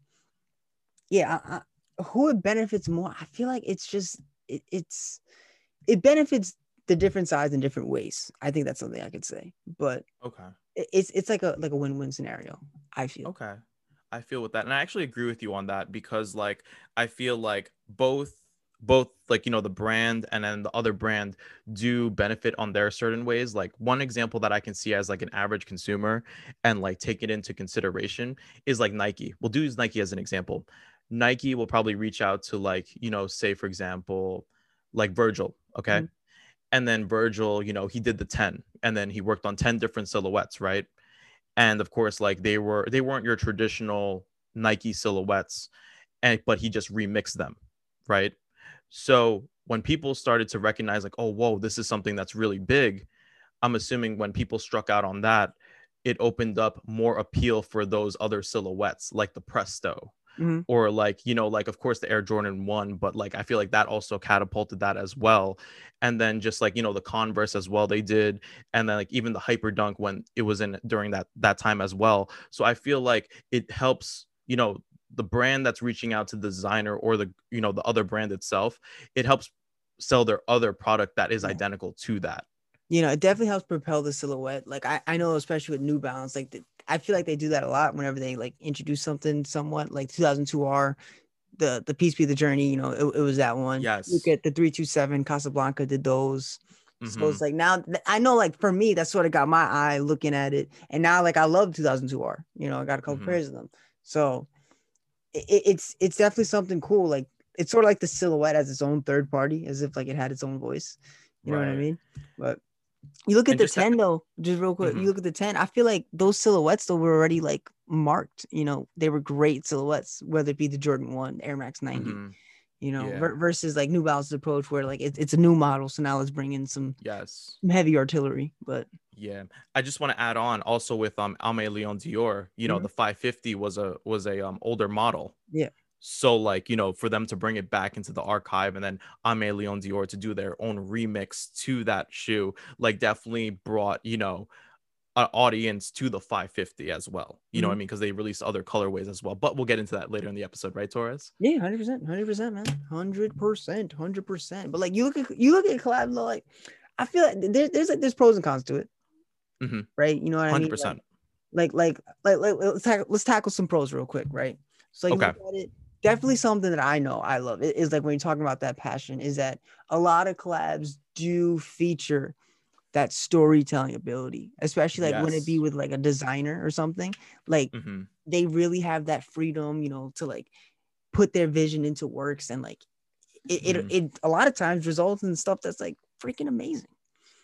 yeah I, I, who it benefits more i feel like it's just it, it's it benefits the different sides in different ways i think that's something i could say but Okay. it's it's like a like a win-win scenario i feel Okay. I feel with that. And I actually agree with you on that because like I feel like both both like you know the brand and then the other brand do benefit on their certain ways like one example that i can see as like an average consumer and like take it into consideration is like nike we'll do nike as an example nike will probably reach out to like you know say for example like virgil okay Mhm. And then virgil you know he did the 10 and then he worked on 10 different silhouettes right? And of course like they were they weren't your traditional nike silhouettes and but he just remixed them right? So when people started to recognize like oh whoa this is something that's really big i'm assuming when people struck out on that it opened up more appeal for those other silhouettes like the presto Mhm. or like you know like of course the air jordan 1 but like i feel like that also catapulted that as well and then just like you know the converse as well they did and then like even the hyper dunk when it was in during that that time as well so i feel like it helps you know the brand that's reaching out to the designer or the you know the other brand itself it helps sell their other product that is Yeah. identical to that you know it definitely helps propel the silhouette like i, I know especially with new balance like the, i feel like they do that a lot whenever they like introduce something somewhat like 2002r the the peace be the journey you know it, it was that one Yes. look at the 327 casablanca did those So Mhm. it's like now I know like for me that sort of got my eye looking at it, and now like I love 2002R. You know, I got a couple Mhm. pairs of them, so it, it's it's definitely something cool. Like it's sort of like the silhouette as its own third party, as if like it had its own voice. You know what I mean? But you look at And the just that- 10 though, just real quick. Mhm. You look at the 10. I feel like those silhouettes though were already like marked. You know, they were great silhouettes, whether it be the Jordan One, Air Max 90 Mhm. You know, Yeah. ver- versus like New Balance's approach where like it's it's a new model, so now let's bring in some, Yes. some heavy artillery. But Yeah, I just want to add on also with um Aimé Leon Dore. You know, Mhm. the 550 was a was a um older model. Yeah. So like you know, for them to bring it back into the archive and then Aimé Leon Dore to do their own remix to that shoe, like definitely brought you know an audience to the 550 as well. You know what I mean? Because they released other colorways as well. But we'll get into that later in the episode, right, Torres? yeah, hundred percent, hundred percent, man, hundred percent, hundred percent. But like you look at you look at collab, like I feel like there, there's like there's pros and cons to it, Mhm. right? You know what I mean? Like, like like like, like let's tackle let's tackle some pros real quick, right? So you Okay. look at it, definitely something that I know I love is like when you're talking about that passion, is that a lot of collabs do feature that storytelling ability, especially like when it be with like a designer or something. Like hmm they really have that freedom, you know, to like put their vision into works and like it it, Mhm. it a lot of times results in stuff that's like freaking amazing.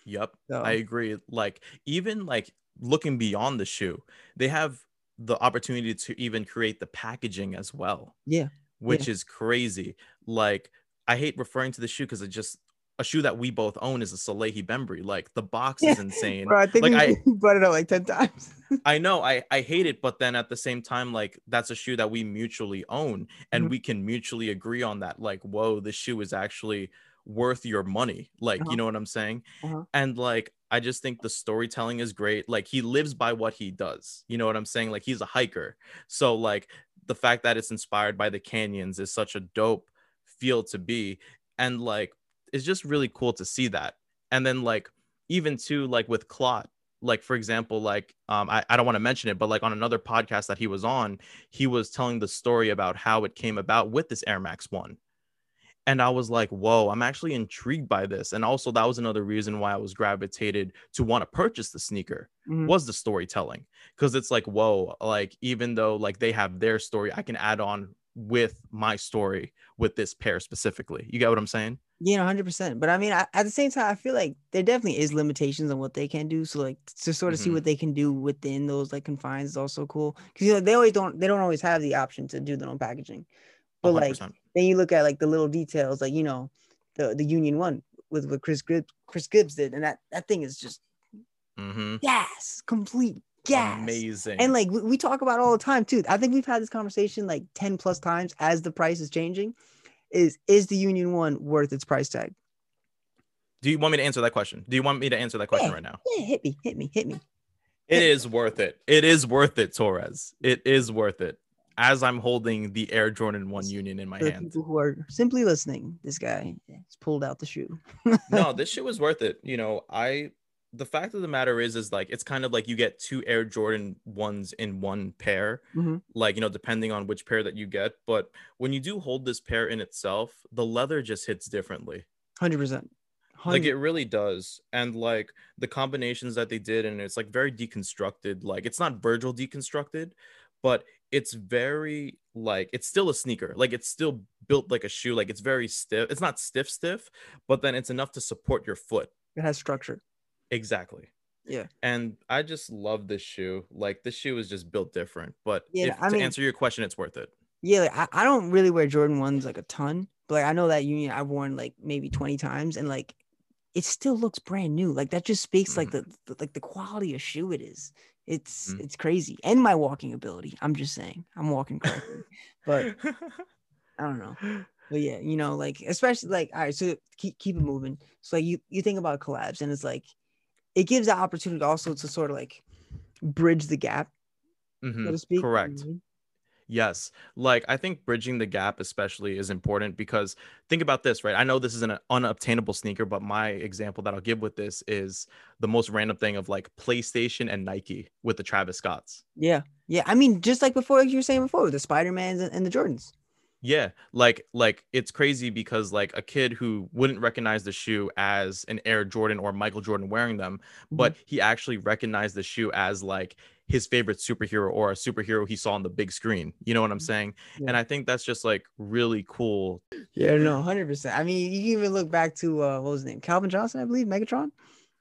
Yep. So I agree. Like even like looking beyond the shoe, they have the opportunity to even create the packaging as well. Yeah, Which is crazy. Like I hate referring to the shoe because it just a shoe that we both own is a Salehe Bembury. Like the box is insane. bro, I think like, I- brought it up like 10 times. I know I I hate it, but then at the same time, like that's a shoe that we mutually own, and Mhm. we can mutually agree on that. Like, whoa, this shoe is actually worth your money. Like, Uh-huh. you know what I'm saying? Uh-huh. And like, I just think the storytelling is great. Like, he lives by what he does. You know what I'm saying? Like, he's a hiker, so like the fact that it's inspired by the canyons is such a dope feel to be, and like it's just really cool to see that. And then like even too like with Clot like for example like um I, I don't want to mention it but like on another podcast that he was on he was telling the story about how it came about with this air max one and i was like whoa i'm actually intrigued by this and also that was another reason why i was gravitated to want to purchase the sneaker Mhm. was the storytelling because it's like whoa like even though like they have their story i can add on with my story with this pair specifically you get what i'm saying Yeah, hundred percent. But I mean, I, at the same time, I feel like there definitely is limitations on what they can do. So like to sort of see Mhm. what they can do within those like confines is also cool. Because you know they always don't they don't always have the option to do their own packaging. But like 100%. Then you look at like the little details, like you know, the the Union One with what Chris Gibbs Chris Gibbs did, and that that thing is just mm-hmm. gas, complete gas. amazing And like we, we talk about all the time too. I think we've had this conversation like 10 plus times as the price is changing. Is is the Union One worth its price tag? Do you want me to answer that question? Do you want me to answer that question Yeah. right now? Yeah, hit me, hit me, hit me. It is worth it. It is worth it, Torres. It is worth it. As I'm holding the Air Jordan 1 Union in my hand. people who are simply listening, this guy has pulled out the shoe. No, this shoe was worth it. You know, I the fact of the matter is is like it's kind of like you get two Air Jordan ones in one pair. Mhm. Like, you know, depending on which pair that you get, but when you do hold this pair in itself, the leather just hits differently. Hundred percent. like it really does and like the combinations that they did and it's like very deconstructed like it's not virgil deconstructed but it's very like it's still a sneaker like it's still built like a shoe like it's very stiff it's not stiff stiff but then it's enough to support your foot It has structure. exactly Yeah. and i just love this shoe like this shoe is just built different but Yeah, if, I to mean- answer your question it's worth it Yeah, like, I, I don't really wear Jordan ones like a ton, but like I know that Union I've worn like maybe 20 times and like it still looks brand new. Like that just speaks like mm-hmm. the, the like the quality of shoe it is. It's Mhm. it's crazy. And my walking ability. I'm just saying. I'm walking correctly. but I don't know. But yeah, you know, like especially like all right, so keep keep it moving. So like you you think about collabs and it's like it gives the opportunity also to sort of like bridge the gap, so Mhm, to speak. you know what I correct mean? Yes. Like I think bridging the gap especially is important because think about this, right? I know this is an unobtainable sneaker, but my example that I'll give with this is the most random thing of like PlayStation and Nike with the Travis Scotts. Yeah. Yeah. I mean, just like before, like you were saying before, the Spider-Mans and the Jordans. Yeah, like like it's crazy because like a kid who wouldn't recognize the shoe as an Air Jordan or Michael Jordan wearing them, but he actually recognized the shoe as like his favorite superhero or a superhero he saw on the big screen. You know what I'm Mhm. saying? Yeah. And I think that's just like really cool. Yeah, no, hundred percent. I mean, you can even look back to uh, what was his name, Calvin Johnson, I believe, Megatron,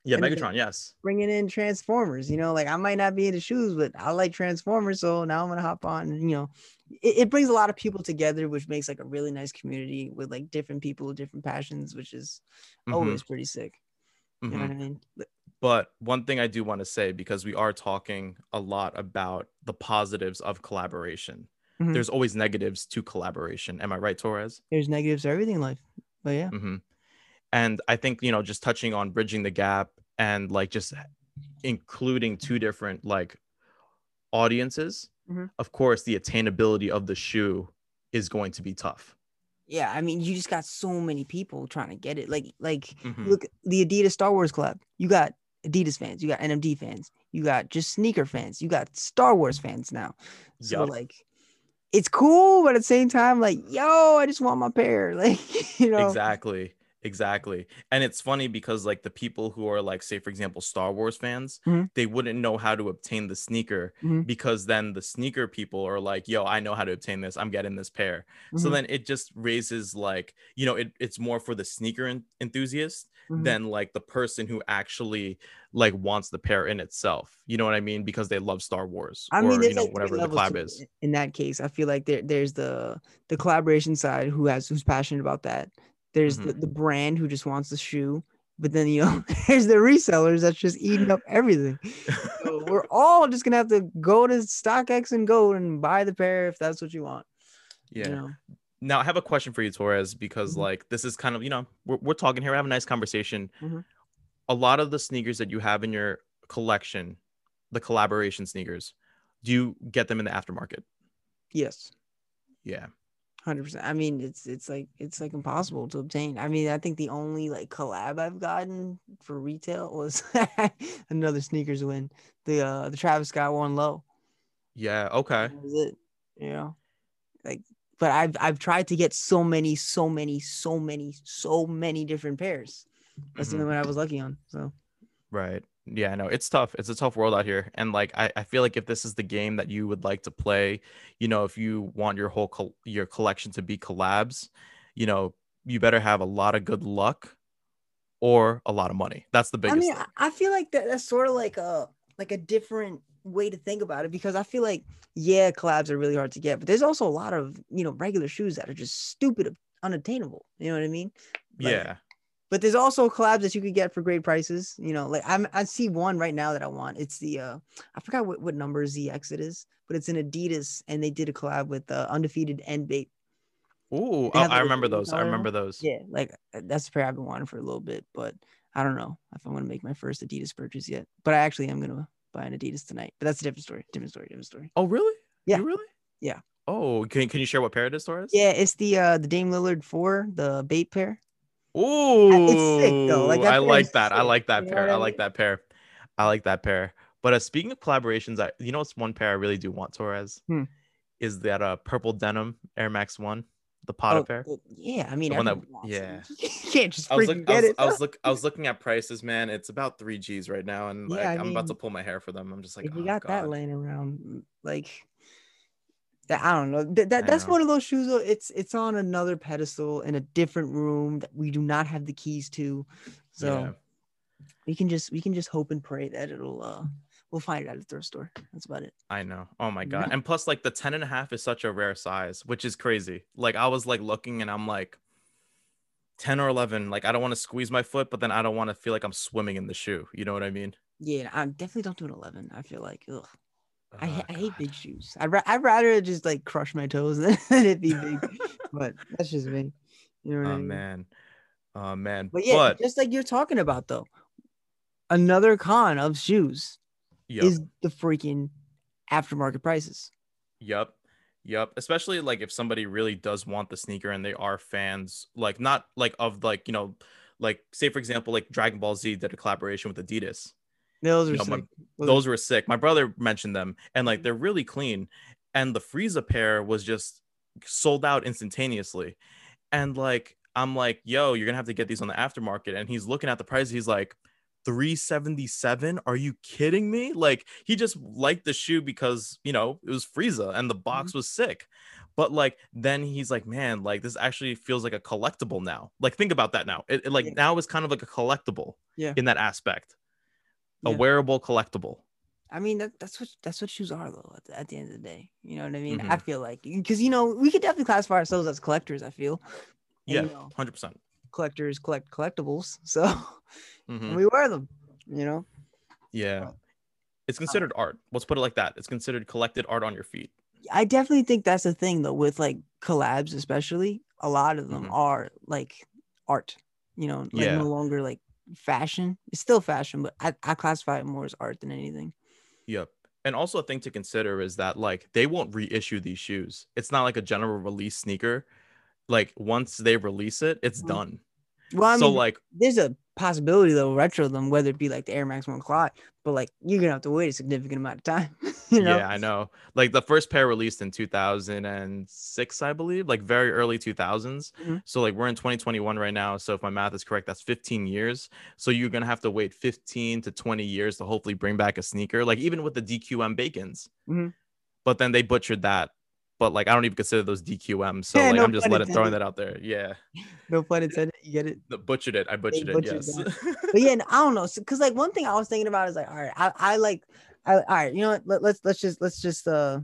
Yeah, And Megatron, yes. bringing in Transformers. You know, like I might not be into shoes, but I like Transformers, so now I'm gonna hop on you know it, it brings a lot of people together, which makes like a really nice community with like different people with different passions, which is Mhm, always pretty sick. You know mhm. what I mean? But- one thing I do want to say, because we are talking a lot about the positives of collaboration, Mhm. there's always negatives to collaboration. Am I right, Torres? There's negatives to everything in life, but yeah, hmm And I think, you know, just touching on bridging the gap and like just including two different like audiences, Mhm. of course, the attainability of the shoe is going to be tough. yeah. I mean, you just got so many people trying to get it. Like, like Mhm. look the Adidas Star Wars club You got Adidas fans, you got NMD fans, you got just sneaker fans, you got Star Wars fans now. So Yup. like it's cool, but at the same time, like, yo, I just want my pair. Like, you know, Exactly. Exactly. And it's funny because like the people who are like say for example Star Wars fans, Mhm. they wouldn't know how to obtain the sneaker Mhm. because then the sneaker people are like, "Yo, I know how to obtain this. I'm getting this pair." So Mhm. then it just raises like, you know, it, it's more for the sneaker en- enthusiast Mhm. than like the person who actually like wants the pair in itself. You know what I mean? Because they love Star Wars I or mean, there's you know like whatever the collab to is. in that case. I feel like there, there's the the collaboration side who has who's passionate about that. There's the, Mhm. the brand who just wants the shoe, but then you know there's the resellers that's just eating up everything. So we're all just gonna have to go to StockX and go and buy the pair if that's what you want. yeah. You know? Now I have a question for you, Torres, because Mhm. like this is kind of you know we're, we're talking here, we have a nice conversation. Mhm. A lot of the sneakers that you have in your collection, the collaboration sneakers, do you get them in the aftermarket? Yes. Yeah. Hundred percent. I mean, it's it's like it's like impossible to obtain. I mean, I think the only like collab I've gotten for retail was another sneakers win. The uh the Travis Scott one low. Yeah. Okay. That was it. You know, like, but I've I've tried to get so many, so many, so many, so many different pairs. That's Mhm. the only one I was lucky on. So Right. Yeah, I know it's tough. It's a tough world out here. And like I, I feel like if this is the game that you would like to play, you know, if you want your whole col- your collection to be collabs, you know, you better have a lot of good luck or a lot of money. That's the I biggest mean, thing. I mean, I feel like that, that's sort of like a like a different way to think about it because I feel like yeah, collabs are really hard to get, but there's also a lot of you know regular shoes that are just stupid unattainable. You know what I mean? Like, yeah. But there's also collabs that you could get for great prices. You know, like I'm I see one right now that I want. It's the uh I forgot what, what number ZX it is, but it's an Adidas and they did a collab with uh, undefeated and Bape. Ooh, oh, I remember those. I remember those. Yeah, like uh, that's a pair I've been wanting for a little bit, but I don't know if I'm gonna make my first Adidas purchase yet. But I actually am gonna buy an Adidas tonight. But that's a different story. Different story. Different story. Oh, really? Yeah. You really? Yeah. Oh, can, can you share what pair it is, Torres? Yeah, it's the uh the Dame Lillard four, the Bape pair. Ooh, sick, though. Like, I like that. I like that You pair. I I like that pair. I like that pair. But uh, speaking of collaborations, I you know it's one pair I really do want, Torres? Hmm. Is that uh purple denim Air Max One, the Patta Oh, pair? yeah, I mean, one that- yeah. you can't just I was, look, I, was, it. I was look I was looking at prices, man. It's about three G's right now, and like Yeah, I I'm about to pull my hair for them. I'm just like, if you oh, got that laying around, like I don't know. That, that that's know. one of those shoes. Though, it's it's on another pedestal in a different room that we do not have the keys to. So Yeah. we can just we can just hope and pray that it'll uh we'll find it at a thrift store. That's about it. I know. Oh my god. And plus like the 10 and a half is such a rare size, which is crazy. Like I was like looking and I'm like 10 or 11, like I don't want to squeeze my foot, but then I don't want to feel like I'm swimming in the shoe. You know what I mean? Yeah, I definitely don't do an eleven. I feel like ugh. I, Oh, I hate big shoes. I'd, ra- I'd rather just like crush my toes than it be big. but that's just me. You know what I Oh mean? man. Oh man. But yeah, but just like you're talking about though, another con of shoes yep. is the freaking aftermarket prices. Yep. Yep. Especially like if somebody really does want the sneaker and they are fans, like not like of like, you know, like say for example, like Dragon Ball Z did a collaboration with Adidas. Those You know, my- sick. Those were sick. My brother mentioned them and like they're really clean. And the Frieza pair was just sold out instantaneously. And like I'm like, yo, you're gonna have to get these on the aftermarket. And he's looking at the price, he's like 377 are you kidding me like he just liked the shoe because you know it was frieza and the box mm-hmm. was sick but like then he's like man like this actually feels like a collectible now like think about that now it, it, like Yeah. now is kind of like a collectible Yeah. in that aspect a Yeah. wearable collectible I mean that that's what that's what shoes are though. At the, at the end of the day, you know what I mean. Mhm. I feel like because you know we could definitely classify ourselves as collectors. I feel. And, Yeah, hundred percent. collectors collect collectibles, so Mm-hmm. we wear them. You know. Yeah, it's considered art. Let's put it like that. It's considered collected art on your feet. I definitely think that's the thing though with like collabs, especially a lot of them Mhm. are like art. You know, like Yeah. no longer like fashion. It's still fashion, but I, I classify it more as art than anything. Yep. And also a thing to consider is that like they won't reissue these shoes. It's not like a general release sneaker. Like once they release it, it's Mhm. done. Well, I mean, so like there's a possibility they'll retro them, whether it be like the Air Max One Clot, but like you're gonna have to wait a significant amount of time. you know, yeah, I know. Like the first pair released in 2006, I believe, like very early 2000s. Mhm. So like we're in 2021 right now. So if my math is correct, that's 15 years. So you're gonna have to wait 15 to 20 years to hopefully bring back a sneaker. Like even with the DQM Bacons, Mhm. but then they butchered that. But like I don't even consider those DQM. So Yeah, like no I'm just letting throwing that out there. Yeah, no pun intended. You get it. the butchered it. I butchered it. Yes. But yeah, and I don't know, because like one thing I was thinking about is like, all right, I, I like, I, all right, you know what? Let, let's let's just let's just uh,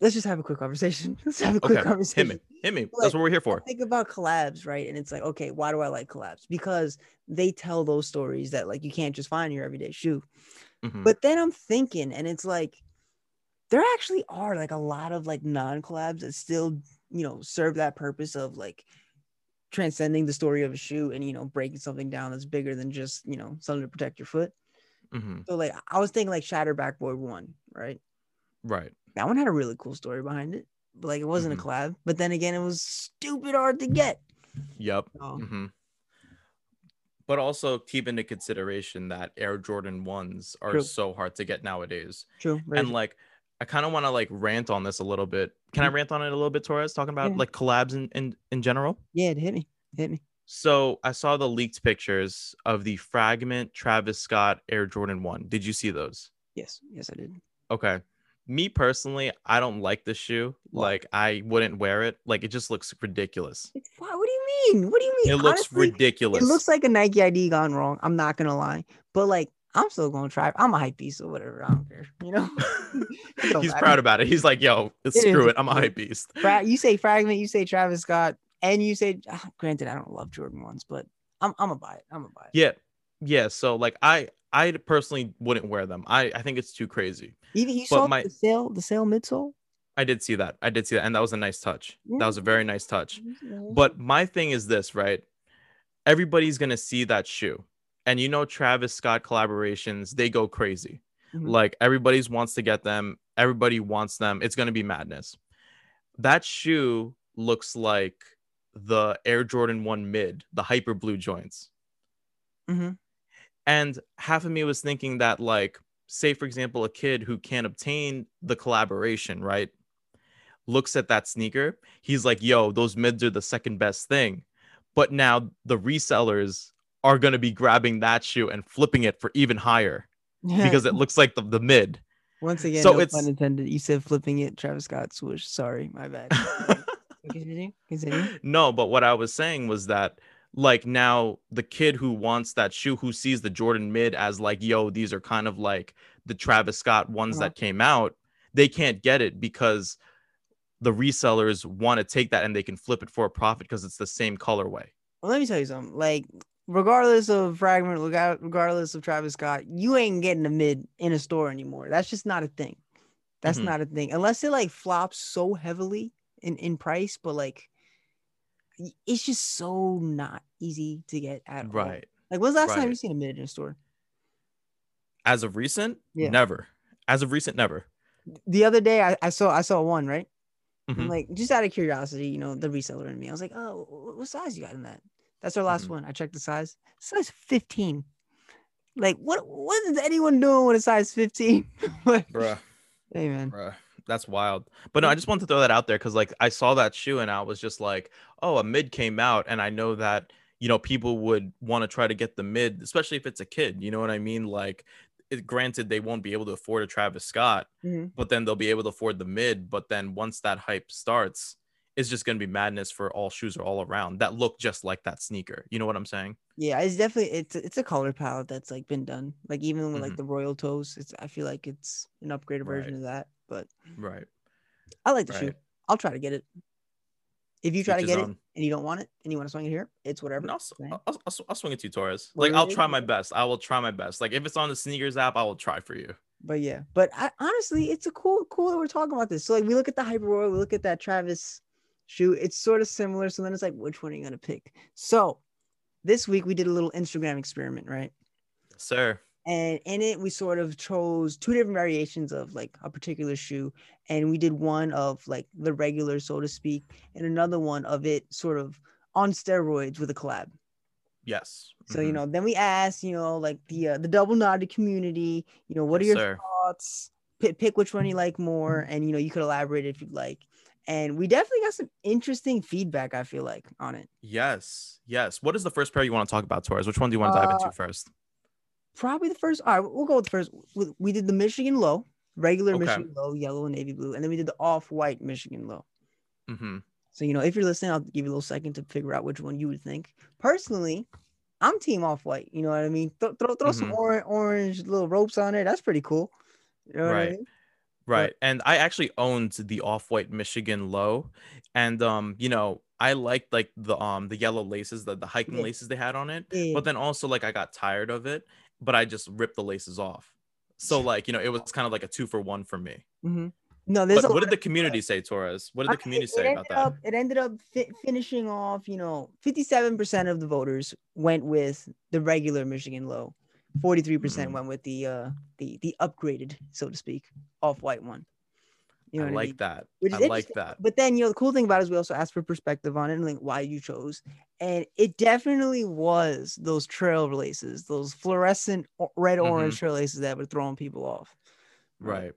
let's just have a quick conversation. Let's have a quick okay, hit me, hit me. Like, That's what we're here for. think about collabs, right? And it's like, okay, why do I like collabs? Because they tell those stories that like you can't just find your everyday shoe. Mhm. But then I'm thinking, and it's like there actually are like a lot of like non-collabs that still, you know, serve that purpose of like transcending the story of a shoe and you know breaking something down that's bigger than just you know something to protect your foot. Mhm. So like I was thinking like Shatter Backboard One, right? Right. That one had a really cool story behind it, but like it wasn't Mhm. a collab. But then again, it was stupid hard to get. Yep. Oh. hmm But also keep into consideration that Air Jordan ones are True. so hard to get nowadays. True. very and like, I kind of want to like rant on this a little bit. Can I Mhm. rant on it a little bit, Torres? Talking about Yeah. like collabs in, in in general. yeah, it hit me. It hit me. So I saw the leaked pictures of the Fragment Travis Scott Air Jordan one. Did you see those? Yes, yes, I did. Okay. Me personally, I don't like the shoe. Why? Like I wouldn't wear it. Like it just looks ridiculous. It's, why, what do you mean? What do you mean? It looks Honestly, ridiculous. It looks like a Nike ID gone wrong. I'm not gonna lie, but like I'm still gonna try. I'm a hype beast or whatever. I don't care. You know. He's matter. proud about it. He's like, yo, It screw is. it. I'm a hype beast. Fra- you say fragment. You say Travis Scott, and you say. ah, granted, I don't love Jordan ones, but I'm I'm gonna buy it. I'm gonna buy it. Yeah. Yeah. So like I I personally wouldn't wear them. I, I think it's too crazy. Even you but saw my- the sale, the sale midsole. I did see that. I did see that. And that was a nice touch. That was a very nice touch. Mm-hmm. But my thing is this, right? Everybody's gonna see that shoe. And you know Travis Scott collaborations, they go crazy. Mhm. Like everybody's wants to get them, everybody wants them. It's gonna be madness. That shoe looks like the Air Jordan 1 mid, the hyper blue joints. Mhm. And half of me was thinking that, like, say, for example, a kid who can't obtain the collaboration, right? Looks at that sneaker. He's like, yo, those mids are the second best thing. But now the resellers are going to be grabbing that shoe and flipping it for even higher because it looks like the, the mid. once again, so no it's- pun intended. You said flipping it, Travis Scott swoosh. Sorry, my bad. Continue. Continue. no, but what I was saying was that like now the kid who wants that shoe who sees the Jordan mid as like yo these are kind of like the Travis Scott ones Uh-huh. that came out they can't get it because the resellers want to take that and they can flip it for a profit because it's the same colorway. Well, let me tell you something. Like, regardless of fragment, regardless of Travis Scott, you ain't getting a mid in a store anymore. That's just not a thing. That's Mhm. not a thing unless it like flops so heavily in in price. But like, it's just so not easy to get at all. Right. Like, when's the last time Right. you seen a mid in a store? As of recent, Yeah. never. As of recent, never. The other day, I, I saw I saw one right. I'm Mhm. like, just out of curiosity, you know, the reseller in me. I was like, oh, what size you got in that? That's our last Mhm. one. I checked the size. Size 15. Like, what what is anyone doing with a size 15? Like, Bruh. hey man. Bruh, that's wild. But no, I just wanted to throw that out there because like I saw that shoe and I was just like, oh, a mid came out, and I know that you know people would want to try to get the mid, especially if it's a kid. You know what I mean? Like, it, granted, they won't be able to afford a Travis Scott, Mhm. but then they'll be able to afford the mid. But then once that hype starts, it's just going to be madness for all shoes or all around that look just like that sneaker. You know what I'm saying? Yeah, it's definitely it's it's a color palette that's like been done. Like even with like Mhm. the royal toes, it's I feel like it's an upgraded version Right. of that. But Right. I like the shoe. I'll try to get it. If you try to get it and you don't want it and you want to swing it here, it's whatever. No, I'll. I'll, I'll, I'll- swing it to you, Torres. Well, Like I'll try my best. I will try my best. Like if it's on the sneakers app, I will try for you. But yeah, but I, honestly, it's a cool, cool that we're talking about this. So like, we look at the Hyper Royal, we look at that Travis shoe. It's sort of similar. So then it's like, which one are you gonna pick? So this week we did a little Instagram experiment, right? Sir. And in it, we sort of chose two different variations of like a particular shoe, and we did one of like the regular, so to speak, and another one of it sort of on steroids with a collab. Yes. So you Mhm. know, then we asked, you know, like the uh, the double knotted community, you know, what Yes, are your sir. thoughts? Pick, pick which one you like more, and you know, you could elaborate if you'd like. And we definitely got some interesting feedback. I feel like on it. Yes. Yes. What is the first pair you want to talk about, Torres? Which one do you want to dive Uh, into first? Probably the first. All right, we'll go with the first. We, did the Michigan Low, regular Okay. Michigan Low, yellow and navy blue, and then we did the off white Michigan Low. Mm-hmm. So you know, if you're listening, I'll give you a little second to figure out which one you would think. Personally, I'm team off white. You know what I mean? Throw throw, throw some Mhm. orange orange little ropes on it. That's pretty cool. You know what I Right. mean? Right. And I actually owned the off-white Michigan low. And um, you know, I liked like the um the yellow laces, the, the hiking Yeah. laces they had on it. Yeah. But then also like I got tired of it, but I just ripped the laces off. So like, you know, it was kind of like a two for one for me. Mhm. No, there's But what did the community say, Torres? What did the mean, community it say about that? Up, it ended up fi- finishing off, you know, 57% of the voters went with the regular Michigan low. 43% Mhm. went with the uh the the upgraded, so to speak, off-white one. You know I like I mean? that. Which is I like that. But then, you know, the cool thing about it is we also asked for perspective on it and like why you chose. And it definitely was those trail laces, those fluorescent red orange Mhm. trail laces that were throwing people off. Right.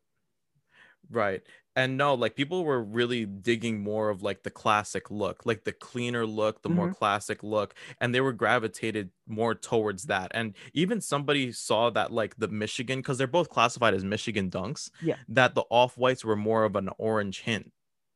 Right. And no, like people were really digging more of like the classic look, like the cleaner look, the more Mhm. classic look, and they were gravitated more towards that. And even somebody saw that like the Michigan, because they're both classified as Michigan dunks, Yeah. that the off-whites were more of an orange hint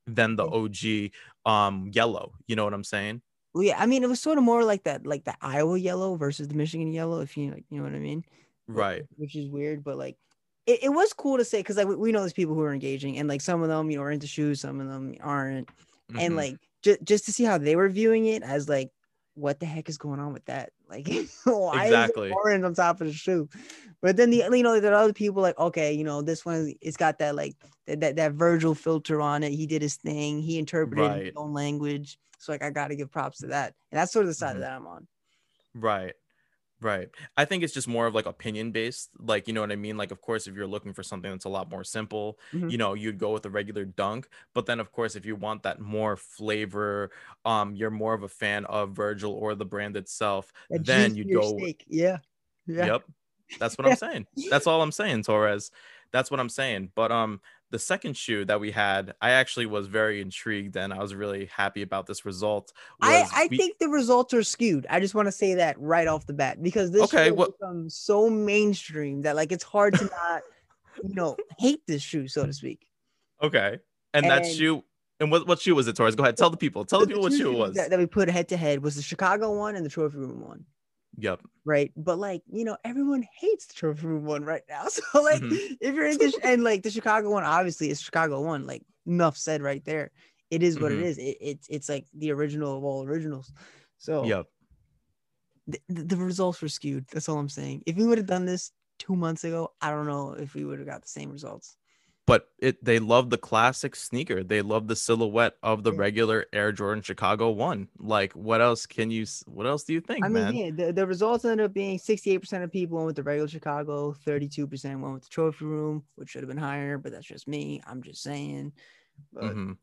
than the OG um yellow. You know what I'm saying? Well, yeah, I mean, it was sort of more like that, like the Iowa yellow versus the Michigan yellow, if you like, you know what I mean? Right. Which is weird, but like, it, it was cool to say because like we, know there's people who are engaging, and like some of them, you know, are into shoes, some of them aren't, and Mhm. like just just to see how they were viewing it as like, what the heck is going on with that? Like, why Exactly. is it orange on top of the shoe? But then the you know there are other people like, okay, you know, this one it's got that like that that, that Virgil filter on it. He did his thing. He interpreted in his own language. So like I got to give props to that, and that's sort of the side Mhm. that I'm on. Right. Right. I think it's just more of like opinion based. Like, you know what I mean? Like, of course, if you're looking for something that's a lot more simple, Mhm. you know, you'd go with a regular dunk. But then, of course, if you want that more flavor, um, you're more of a fan of Virgil or the brand itself, That then you'd go. steak. Yeah. Yeah. Yep. That's what I'm saying. That's all I'm saying, Torres. That's what I'm saying. But um, the second shoe that we had, I actually was very intrigued and I was really happy about this result. I, I we- think the results are skewed. I just want to say that right off the bat because this Okay, shoe has what- become so mainstream that like it's hard to not, you know, hate this shoe, so to speak. Okay. And, that shoe, and what, what shoe was it, Torres? Go ahead. Tell the people. Tell the The people what shoe it was. that, that we put head to head was the Chicago one and the Trophy Room one. Yep. right? But like, you know, everyone hates the trophy room one right now. So like, Mhm. if you're into and like the Chicago one, obviously it's Chicago one. Like enough said right there. It is what Mhm. it is. It, it's it's like the original of all originals. So Yep. the, the results were skewed. That's all I'm saying. If we would have done this two months ago, I don't know if we would have got the same results. But it they love the classic sneaker. They love the silhouette of the regular Air Jordan Chicago one. Like, what else can you? What else do you think, I mean, man? yeah, the, the results ended up being 68% of people went with the regular Chicago, 32% went with the trophy room, which should have been higher, but that's just me. I'm just saying. But Mhm.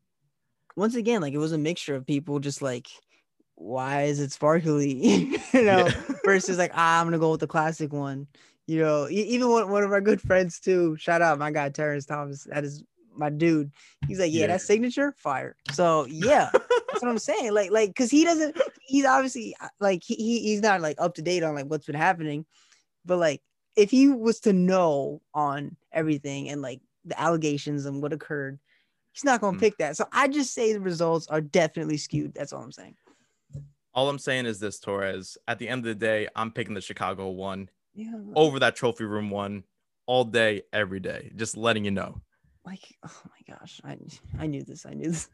once again, like it was a mixture of people just like, why is it sparkly? you know, Yeah. versus like, ah, I'm gonna go with the classic one. You know, even one, one of our good friends too. Shout out my guy Terrence Thomas. That is my dude. He's like, yeah, Yeah. that signature, fire. So yeah, that's what I'm saying. Like, like, cause he doesn't. He's obviously uh, like he, he he's not like up to date on like what's been happening, but like if he was to know on everything and like the allegations and what occurred, He's not gonna Mm. pick that. So I just say the results are definitely skewed. That's all I'm saying. All I'm saying is this, Torres. At the end of the day, I'm picking the Chicago one Yeah. over that trophy room one all day, every day. Just letting you know. Like, oh my gosh, I I knew this. I knew this.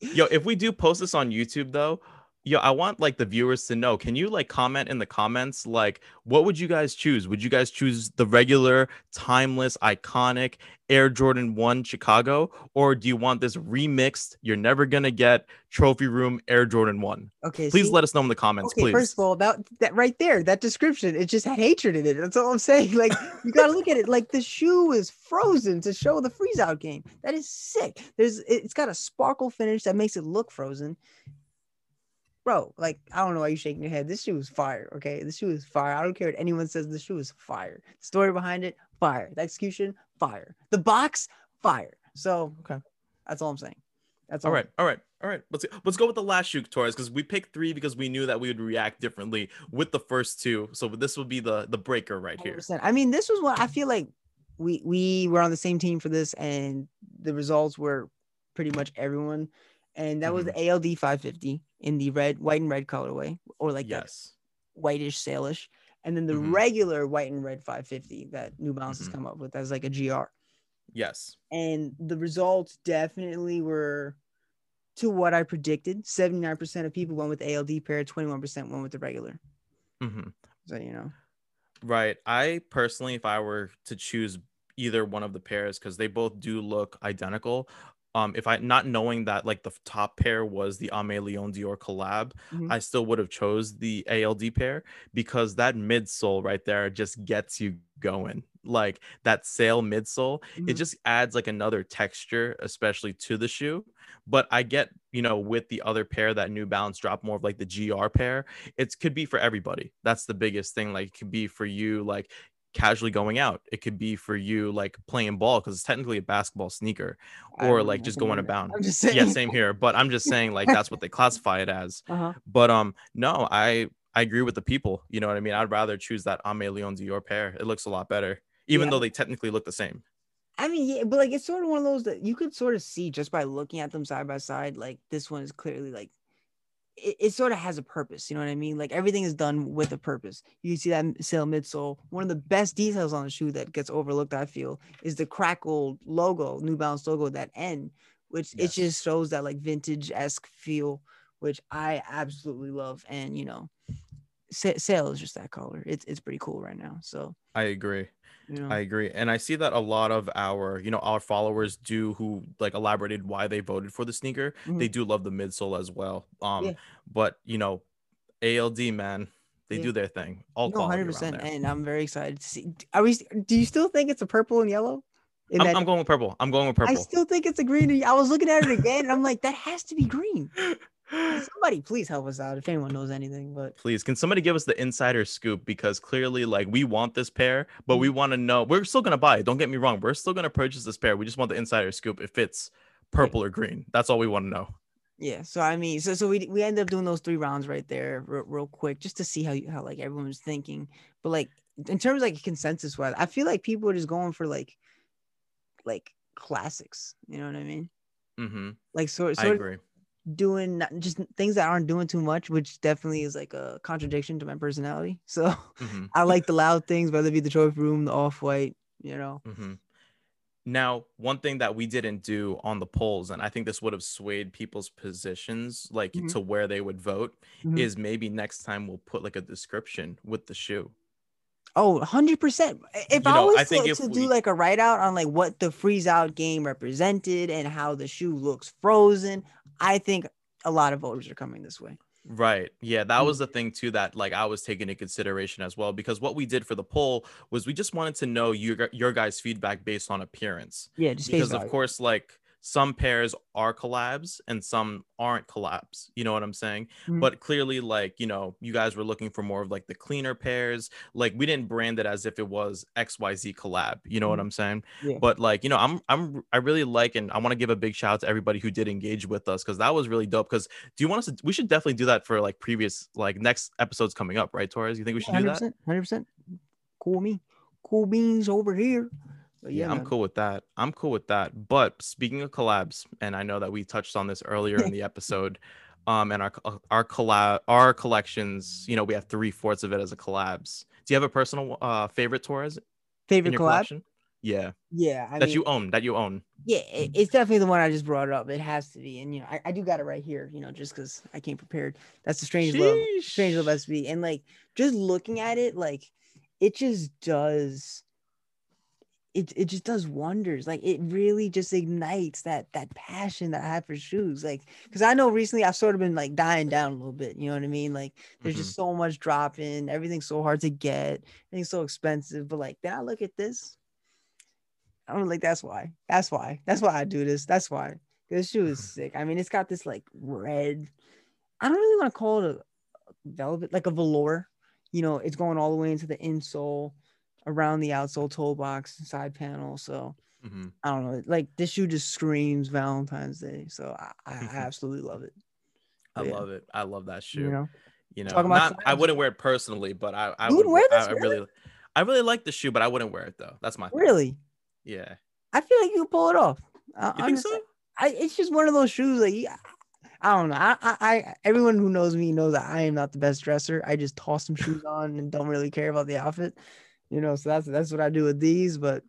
Yo, if we do post this on YouTube though, yo, I want like the viewers to know. Can you like comment in the comments like what would you guys choose? Would you guys choose the regular, timeless, iconic Air Jordan 1 Chicago or do you want this remixed, you're never going to get trophy room Air Jordan 1? okay. Please see? let us know in the comments, Okay, please. first of all, about that right there, that description, it just had hatred in it. That's all I'm saying. Like, you gotta look at it. Like the shoe is frozen to show the freeze out game. That is sick. There's, it- it's got a sparkle finish that makes it look frozen. Bro, like I don't know why you're shaking your head. This shoe is fire. Okay, this shoe is fire. I don't care what anyone says. The shoe is fire. The story behind it, fire. The execution, fire. The box, fire. So Okay. that's all I'm saying. That's all. All right, all right, all right. Let's let's go with the last shoe, Torres, because we picked three because we knew that we would react differently with the first two. So this would be the the breaker right here. 100%. I mean, this was what I feel like we we were on the same team for this, and the results were pretty much everyone. And that was Mhm. the ALD 550 in the red, white and red colorway, or like yes. whitish sailish, and then the Mhm. regular white and red 550 that New Balance has come up with as like a GR. Yes. And the results definitely were to what I predicted. 79% of people went with ALD pair, 21% went with the regular. hmm So you know, Right. I personally, if I were to choose either one of the pairs, because they both do look identical. Um, if I not knowing that like the top pair was the Aimé Leon Dore collab, Mhm. I still would have chose the ALD pair because that midsole right there just gets you going. Like that sail midsole, it Mhm. just adds like another texture, especially to the shoe. But I get, you know, with the other pair that New Balance drop more of like the GR pair, it could be for everybody. That's the biggest thing. Like it could be for you, like casually going out. It could be for you, like playing ball because it's technically a basketball sneaker, or like just going that. abound. I'm just saying. Yeah, same here. But I'm just saying, like that's what they classify it as. Uh-huh. But um, no, I I agree with the people. You know what I mean? I'd rather choose that Aimé Leon Dore pair. It looks a lot better, even Yeah. though they technically look the same. I mean, yeah, but like it's sort of one of those that you could sort of see just by looking at them side by side. Like this one is clearly like it, it sort of has a purpose. You know what I mean? Like everything is done with a purpose. You see that sale midsole. One of the best details on the shoe that gets overlooked, I feel, is the crackled logo, New Balance logo, that N, which it just shows that like vintage esque feel, which I absolutely love. And you know, sale is just that color. It's it's pretty cool right now. So I agree. Know, I agree. And I see that a lot of our, you know, our followers do who like elaborated why they voted for the sneaker. Mhm. They do love the midsole as well. Um, Yeah. but you know, ALD man, they Yeah. do their thing. All No, 100%. and I'm very excited to see. Are we? Do you still think it's a purple and yellow? I'm, that- I'm going with purple. I'm going with purple. I still think it's a green. I was looking at it again, and I'm like, that has to be green. Somebody, please help us out if anyone knows anything. But Please, can somebody give us the insider scoop? Because clearly, like, we want this pair, but Mm-hmm. we want to know. We're still gonna buy it. Don't get me wrong. We're still gonna purchase this pair. We just want the insider scoop if it's purple or green. That's all we want to know. yeah, so I mean, so so we we ended up doing those three rounds right there, real, real quick, just to see how you, how like everyone was thinking. But like in terms of like consensus wise, I feel like people are just going for like like classics. You know what I mean? mm-hmm. Like sort I sort of agree. Doing just things that aren't doing too much, which definitely is like a contradiction to my personality. So hmm I like the loud things, whether it be the trophy room, the off white, you know. hmm Now, one thing that we didn't do on the polls, and I think this would have swayed people's positions, like Mhm. to where they would vote, Mhm. is maybe next time we'll put like a description with the shoe. Oh, 100%. If You I know, was I to, if to we- do like a write out on like what the freeze out game represented and how the shoe looks frozen, I think a lot of voters are coming this way. Right. Yeah, that was mm-hmm. the thing too that like I was taking into consideration as well because what we did for the poll was we just wanted to know your your guys' feedback based on appearance. Yeah, just Because of value. course like some pairs are collabs and some aren't collabs. You know what I'm saying? Mhm. But clearly like, you know, you guys were looking for more of like the cleaner pairs. Like we didn't brand it as if it was XYZ collab. You know what Mhm. I'm saying? Yeah. But like, you know, I'm I'm I really like and I want to give a big shout out to everybody who did engage with us because that was really dope. Because do you want us to we should definitely do that for like previous like next episodes coming up, right, Torres? You think we should do that? 100%. 100%. Cool me. Cool beans over here. But Yeah, yeah, I'm cool with that. I'm cool with that. But speaking of collabs, and I know that we touched on this earlier in the episode, um, and our our collab our collections, you know, we have three fourths of it as a collabs. Do you have a personal uh favorite Torres Favorite collab? collection? Yeah, Yeah, I that mean, you own, that you own. yeah, it- it's definitely the one I just brought up. It has to be, and you know, I, I do got it right here. You know, just because I came prepared. That's the strange love, strange love Sheesh. SB, and like just looking at it, like it just does. It, it just does wonders like it really just ignites that that passion that i have for shoes like because i know recently i've sort of been like dying down a little bit you know what i mean like there's Mhm. just so much dropping everything's so hard to get everything's so expensive but like then i look at this i'm like that's why that's why that's why i do this that's why this shoe is sick i mean it's got this like red i don't really want to call it a velvet like a velour you know it's going all the way into the insole around the outsole toe box side panel so Mhm. i don't know like this shoe just screams valentine's day so i, I absolutely love it I Yeah. love it. I love that shoe. you know you know, not, I wouldn't wear it personally, but I, I would wear I- this, I, really? really, I really like the shoe, but I wouldn't wear it though. That's my thing. really Yeah. i feel like you can pull it off I, You I'm think so? I, it's just one of those shoes like I don't know. I, I, I, everyone who knows me knows that I am not the best dresser. I just toss some shoes on and don't really care about the outfit, you know. So that's that's what I do with these. But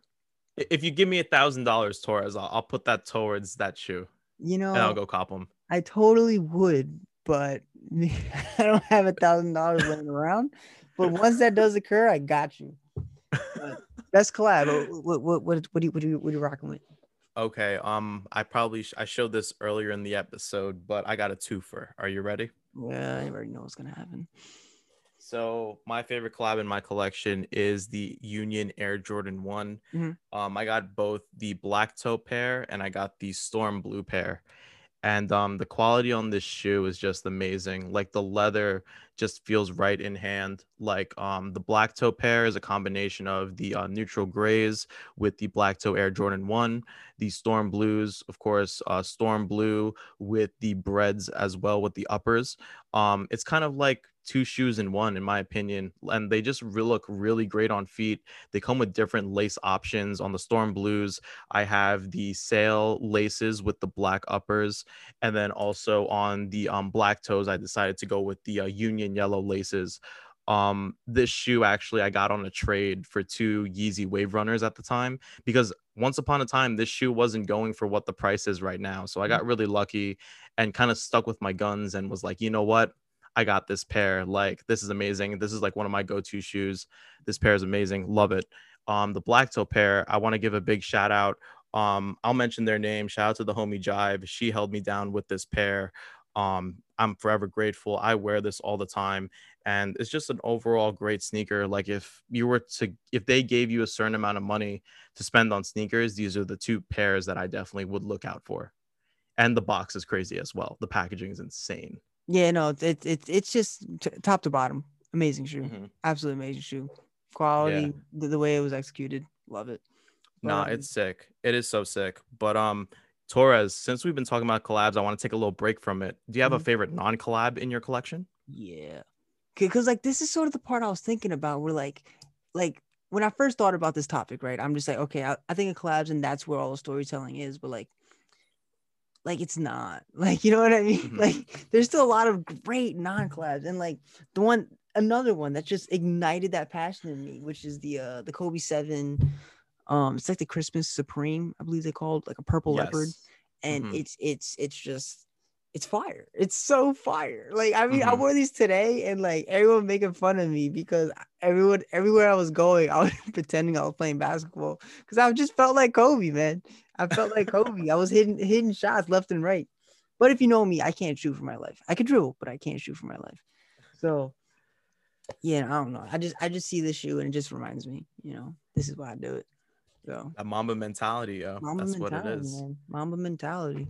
If you give me a thousand dollars, Torres, I'll, I'll put that towards that shoe, you know, and I'll go cop them. I totally would, but I don't have a thousand dollars laying around. But once that does occur, I got you. But best collab. What what what what do you what do you what are you rocking with? Okay. Um, I probably sh- I showed this earlier in the episode, but I got a twofer. Are you ready? Yeah, I already know what's gonna happen. So my favorite collab in my collection is the Union Air Jordan One. Mhm. Um, I got both the black toe pair and I got the storm blue pair. And um, the quality on this shoe is just amazing. Like the leather just feels right in hand. Like um, the black toe pair is a combination of the uh, neutral grays with the black toe Air Jordan One, the storm blues, of course, uh, storm blue with the breads as well with the uppers. Um, it's kind of like two shoes in one, in my opinion, and they just re- look really great on feet. They come with different lace options. On the Storm Blues, I have the sail laces with the black uppers, and then also on the um, black toes, I decided to go with the uh, Union yellow laces. Um, this shoe actually I got on a trade for two Yeezy Wave Runners at the time because once upon a time this shoe wasn't going for what the price is right now. So I got really lucky and kind of stuck with my guns and was like, you know what? I got this pair. Like, this is amazing. This is like one of my go-to shoes. This pair is amazing. Love it. Um, the black toe pair, I want to give a big shout out. Um, I'll mention their name. Shout out to the homie Jive. She held me down with this pair. Um, I'm forever grateful. I wear this all the time, and it's just an overall great sneaker. Like if you were to, if they gave you a certain amount of money to spend on sneakers, these are the two pairs that I definitely would look out for. And the box is crazy as well. The packaging is insane. Yeah, no, it's it's it's just t- top to bottom, amazing shoe, Mhm. absolutely amazing shoe, quality, the, the way it was executed, love it. But, Nah, um, it's sick. It is so sick. But um, Torres, since we've been talking about collabs, I want to take a little break from it. Do you have a Mhm. favorite non-collab in your collection? yeah, because like this is sort of the part I was thinking about. Where like, like when I first thought about this topic, right? I'm just like, okay, I, I think of collabs, and that's where all the storytelling is. But like, like it's not like you know what I mean. Mhm. Like there's still a lot of great non collabs, and like the one another one that just ignited that passion in me, which is the uh the Kobe Seven. Um, it's like the Christmas Supreme, I believe they called like a purple leopard, Yes. and Mhm. it's it's it's just it's fire. It's so fire. Like I mean, I Mhm. wore these today, and like everyone making fun of me because everyone everywhere I was going, I was pretending I was playing basketball because I just felt like Kobe, man. I felt like Kobe. I was hitting hitting shots left and right. But if you know me, I can't shoot for my life. I could dribble, but I can't shoot for my life. So yeah, I don't know. I just I just see this shoe and it just reminds me, you know, this is why I do it. So That Mamba mentality, yo. Mamba That's what it is. man. Mamba mentality.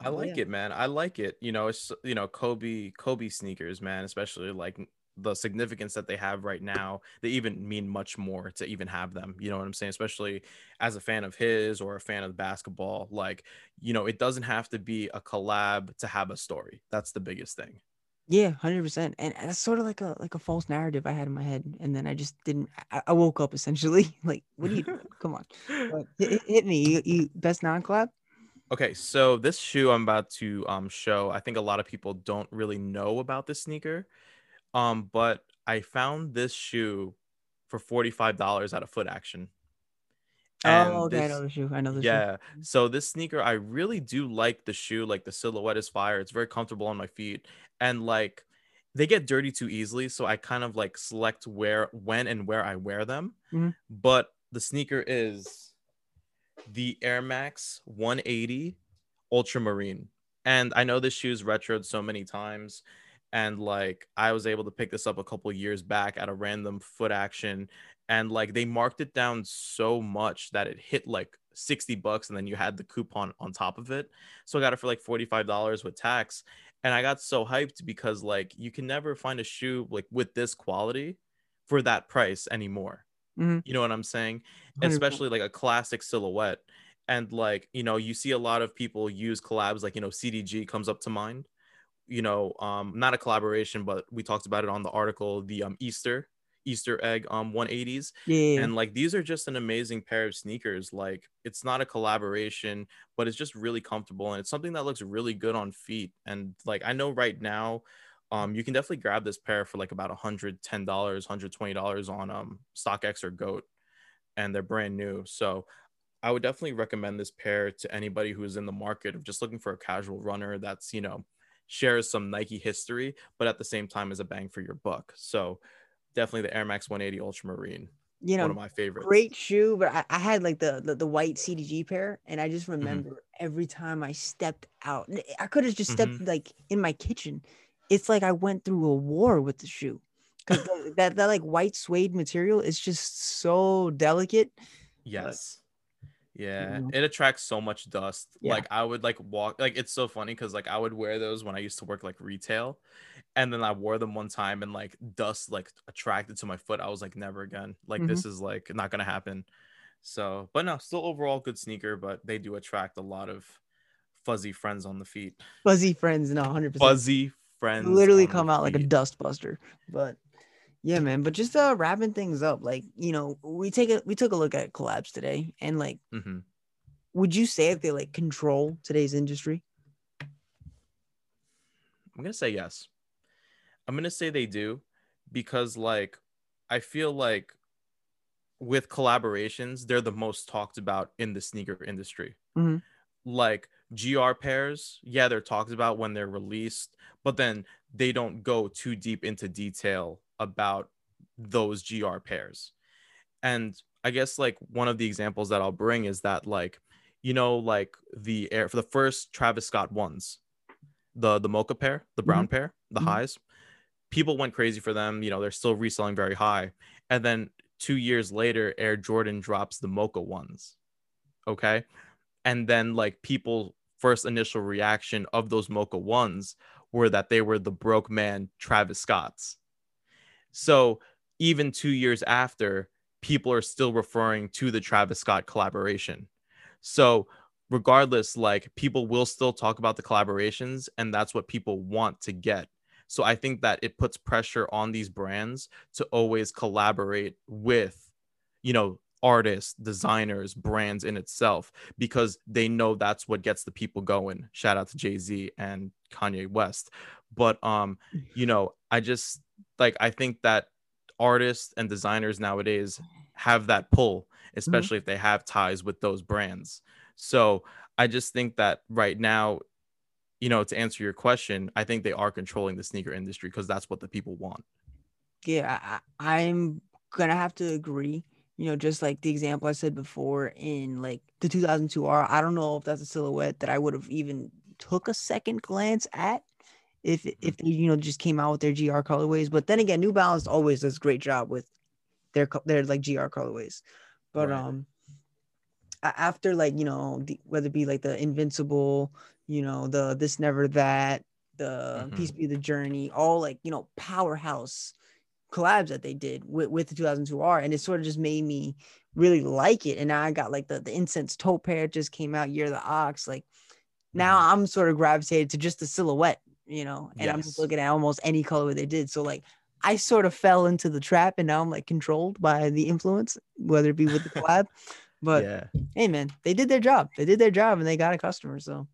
I like Yeah. it, man. I like it. You know, it's you know, Kobe, Kobe sneakers, man, especially like the significance that they have right now. They even mean much more to even have them. You know what I'm saying? Especially as a fan of his or a fan of basketball. Like, you know, it doesn't have to be a collab to have a story. That's the biggest thing. Yeah, hundred percent. And that's sort of like a like a false narrative I had in my head, and then I just didn't. I, I woke up essentially like, what do you? Come on, But hit, hit me. You, you best non collab. Okay, so this shoe I'm about to um show, I think a lot of people don't really know about this sneaker. Um, but I found this shoe for $45 at a Footaction. And Oh, okay. I know the shoe. I know the shoe. yeah, so this sneaker I really do like the shoe, like the silhouette is fire. It's very comfortable on my feet and like they get dirty too easily, so I kind of like select where when and where I wear them. Mhm. But the sneaker is the Air Max 180 Ultramarine. And I know this shoe's retroed so many times. And like I was able to pick this up a couple years back at a random Footaction. And like they marked it down so much that it hit like 60 bucks and then you had the coupon on top of it. So I got it for like $45 with tax. And I got so hyped because like you can never find a shoe like with this quality for that price anymore. Mhm. You know what I'm saying? 100%. especially like a classic silhouette. And like, you know, you see a lot of people use collabs, like, you know, CDG comes up to mind. You know, um, not a collaboration, but we talked about it on the article, the um Easter, Easter egg um 180s. Yeah. And like these are just an amazing pair of sneakers. Like it's not a collaboration, but it's just really comfortable and it's something that looks really good on feet. And like I know right now, um, you can definitely grab this pair for like about $110, $120 on um StockX or GOAT and they're brand new. So I would definitely recommend this pair to anybody who's in the market of just looking for a casual runner that's, you know, shares some Nike history, but at the same time is a bang for your buck. So definitely the Air Max 180 Ultramarine, you know, one of my favorites. great shoe, but I, I had like the, the the white CDG pair, and I Mm-hmm. just remember every time I stepped out, I could have just stepped Mm-hmm. like in my kitchen. It's like I went through a war with the shoe because that that like white suede material is just so delicate. Yes. Yeah, know. it attracts so much dust. Yeah. Like I would like walk like it's so funny because like I would wear those when I used to work like retail, and then I wore them one time and like dust like attracted to my foot. I was like never again. Like Mhm. this is like not gonna happen. So, but no, still overall good sneaker, but they do attract a lot of fuzzy friends on the feet. Fuzzy friends, no, hundred percent. Fuzzy friends Literally come out like a feet. dust buster. But yeah, man. But just uh wrapping things up, like you know, we take a we took a look at collabs today, and like, Mhm. would you say that they like control today's industry? I'm gonna say yes. I'm gonna say they do because like I feel like with collaborations, they're the most talked about in the sneaker industry. Mhm. Like GR pairs, yeah, they're talked about when they're released, but then they don't go too deep into detail about those GR pairs. And I guess like one of the examples that I'll bring is that like, you know, like the air for the first Travis Scott ones, the the mocha pair, the brown pair, the Mhm. highs, people went crazy for them. You know, they're still reselling very high. And then two years later, Air Jordan drops the mocha ones. Okay. And then like people first initial reaction of those mocha ones were that they were the broke man Travis Scott's. So even two years after, people are still referring to the Travis Scott collaboration. So regardless, like people will still talk about the collaborations, and that's what people want to get. So I think that it puts pressure on these brands to always collaborate with, you know, artists, designers, brands in itself, because they know that's what gets the people going. Shout out to Jay Z and Kanye West. But um, you know, I just like I think that artists and designers nowadays have that pull, especially if they have ties with those brands. So I just think that right now, you know, to answer your question, I think they are controlling the sneaker industry because that's what the people want. Yeah, I, I'm gonna have to agree. You know, just like the example I said before in like the 2002 R, I don't know if that's a silhouette that I would have even took a second glance at if if they you know just came out with their GR colorways. But then again, New Balance always does a great job with their their like GR colorways. But Right. um, after like you know the, whether it be like the Invincible, you know the this never that, the Mhm. Peace be the journey, all like you know powerhouse collabs that they did with, with the 2002 R, and it sort of just made me really like it. And now I got like the the incense taupe pair just came out, Year of the Ox. Like now Mhm. I'm sort of gravitated to just the silhouette you know, and I'm just looking at almost any colorway they did. So like I sort of fell into the trap and now I'm like controlled by the influence, whether it be with the collab. But yeah. hey man, they did their job. They did their job and they got a customer. So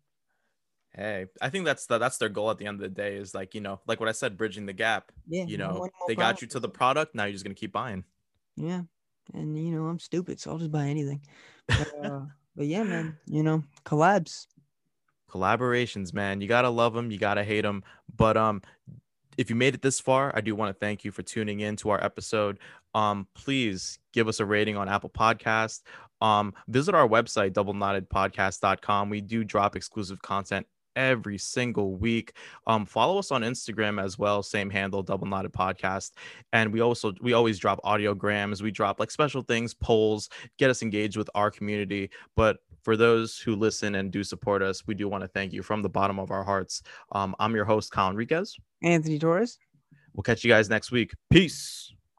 Hey, I think that's the, that's their goal at the end of the day is like, you know, like what I said, bridging the gap. yeah, You know, they got you to the product. Now you're just going to keep buying. Yeah. And you know, I'm stupid, so I'll just buy anything. But, uh, but yeah, man, you know, collabs. collaborations man you gotta love them you gotta hate them but um if you made it this far i do want to thank you for tuning in to our episode um please give us a rating on apple podcast um visit our website doubleKnottedPodcast.com we do drop exclusive content every single week um follow us on instagram as well same handle double knotted podcast and we also we always drop audiograms we drop like special things polls get us engaged with our community but for those who listen and do support us, we do want to thank you from the bottom of our hearts. Um, I'm your host, Kyle Enriquez. Anthony Torres. We'll catch you guys next week. Peace.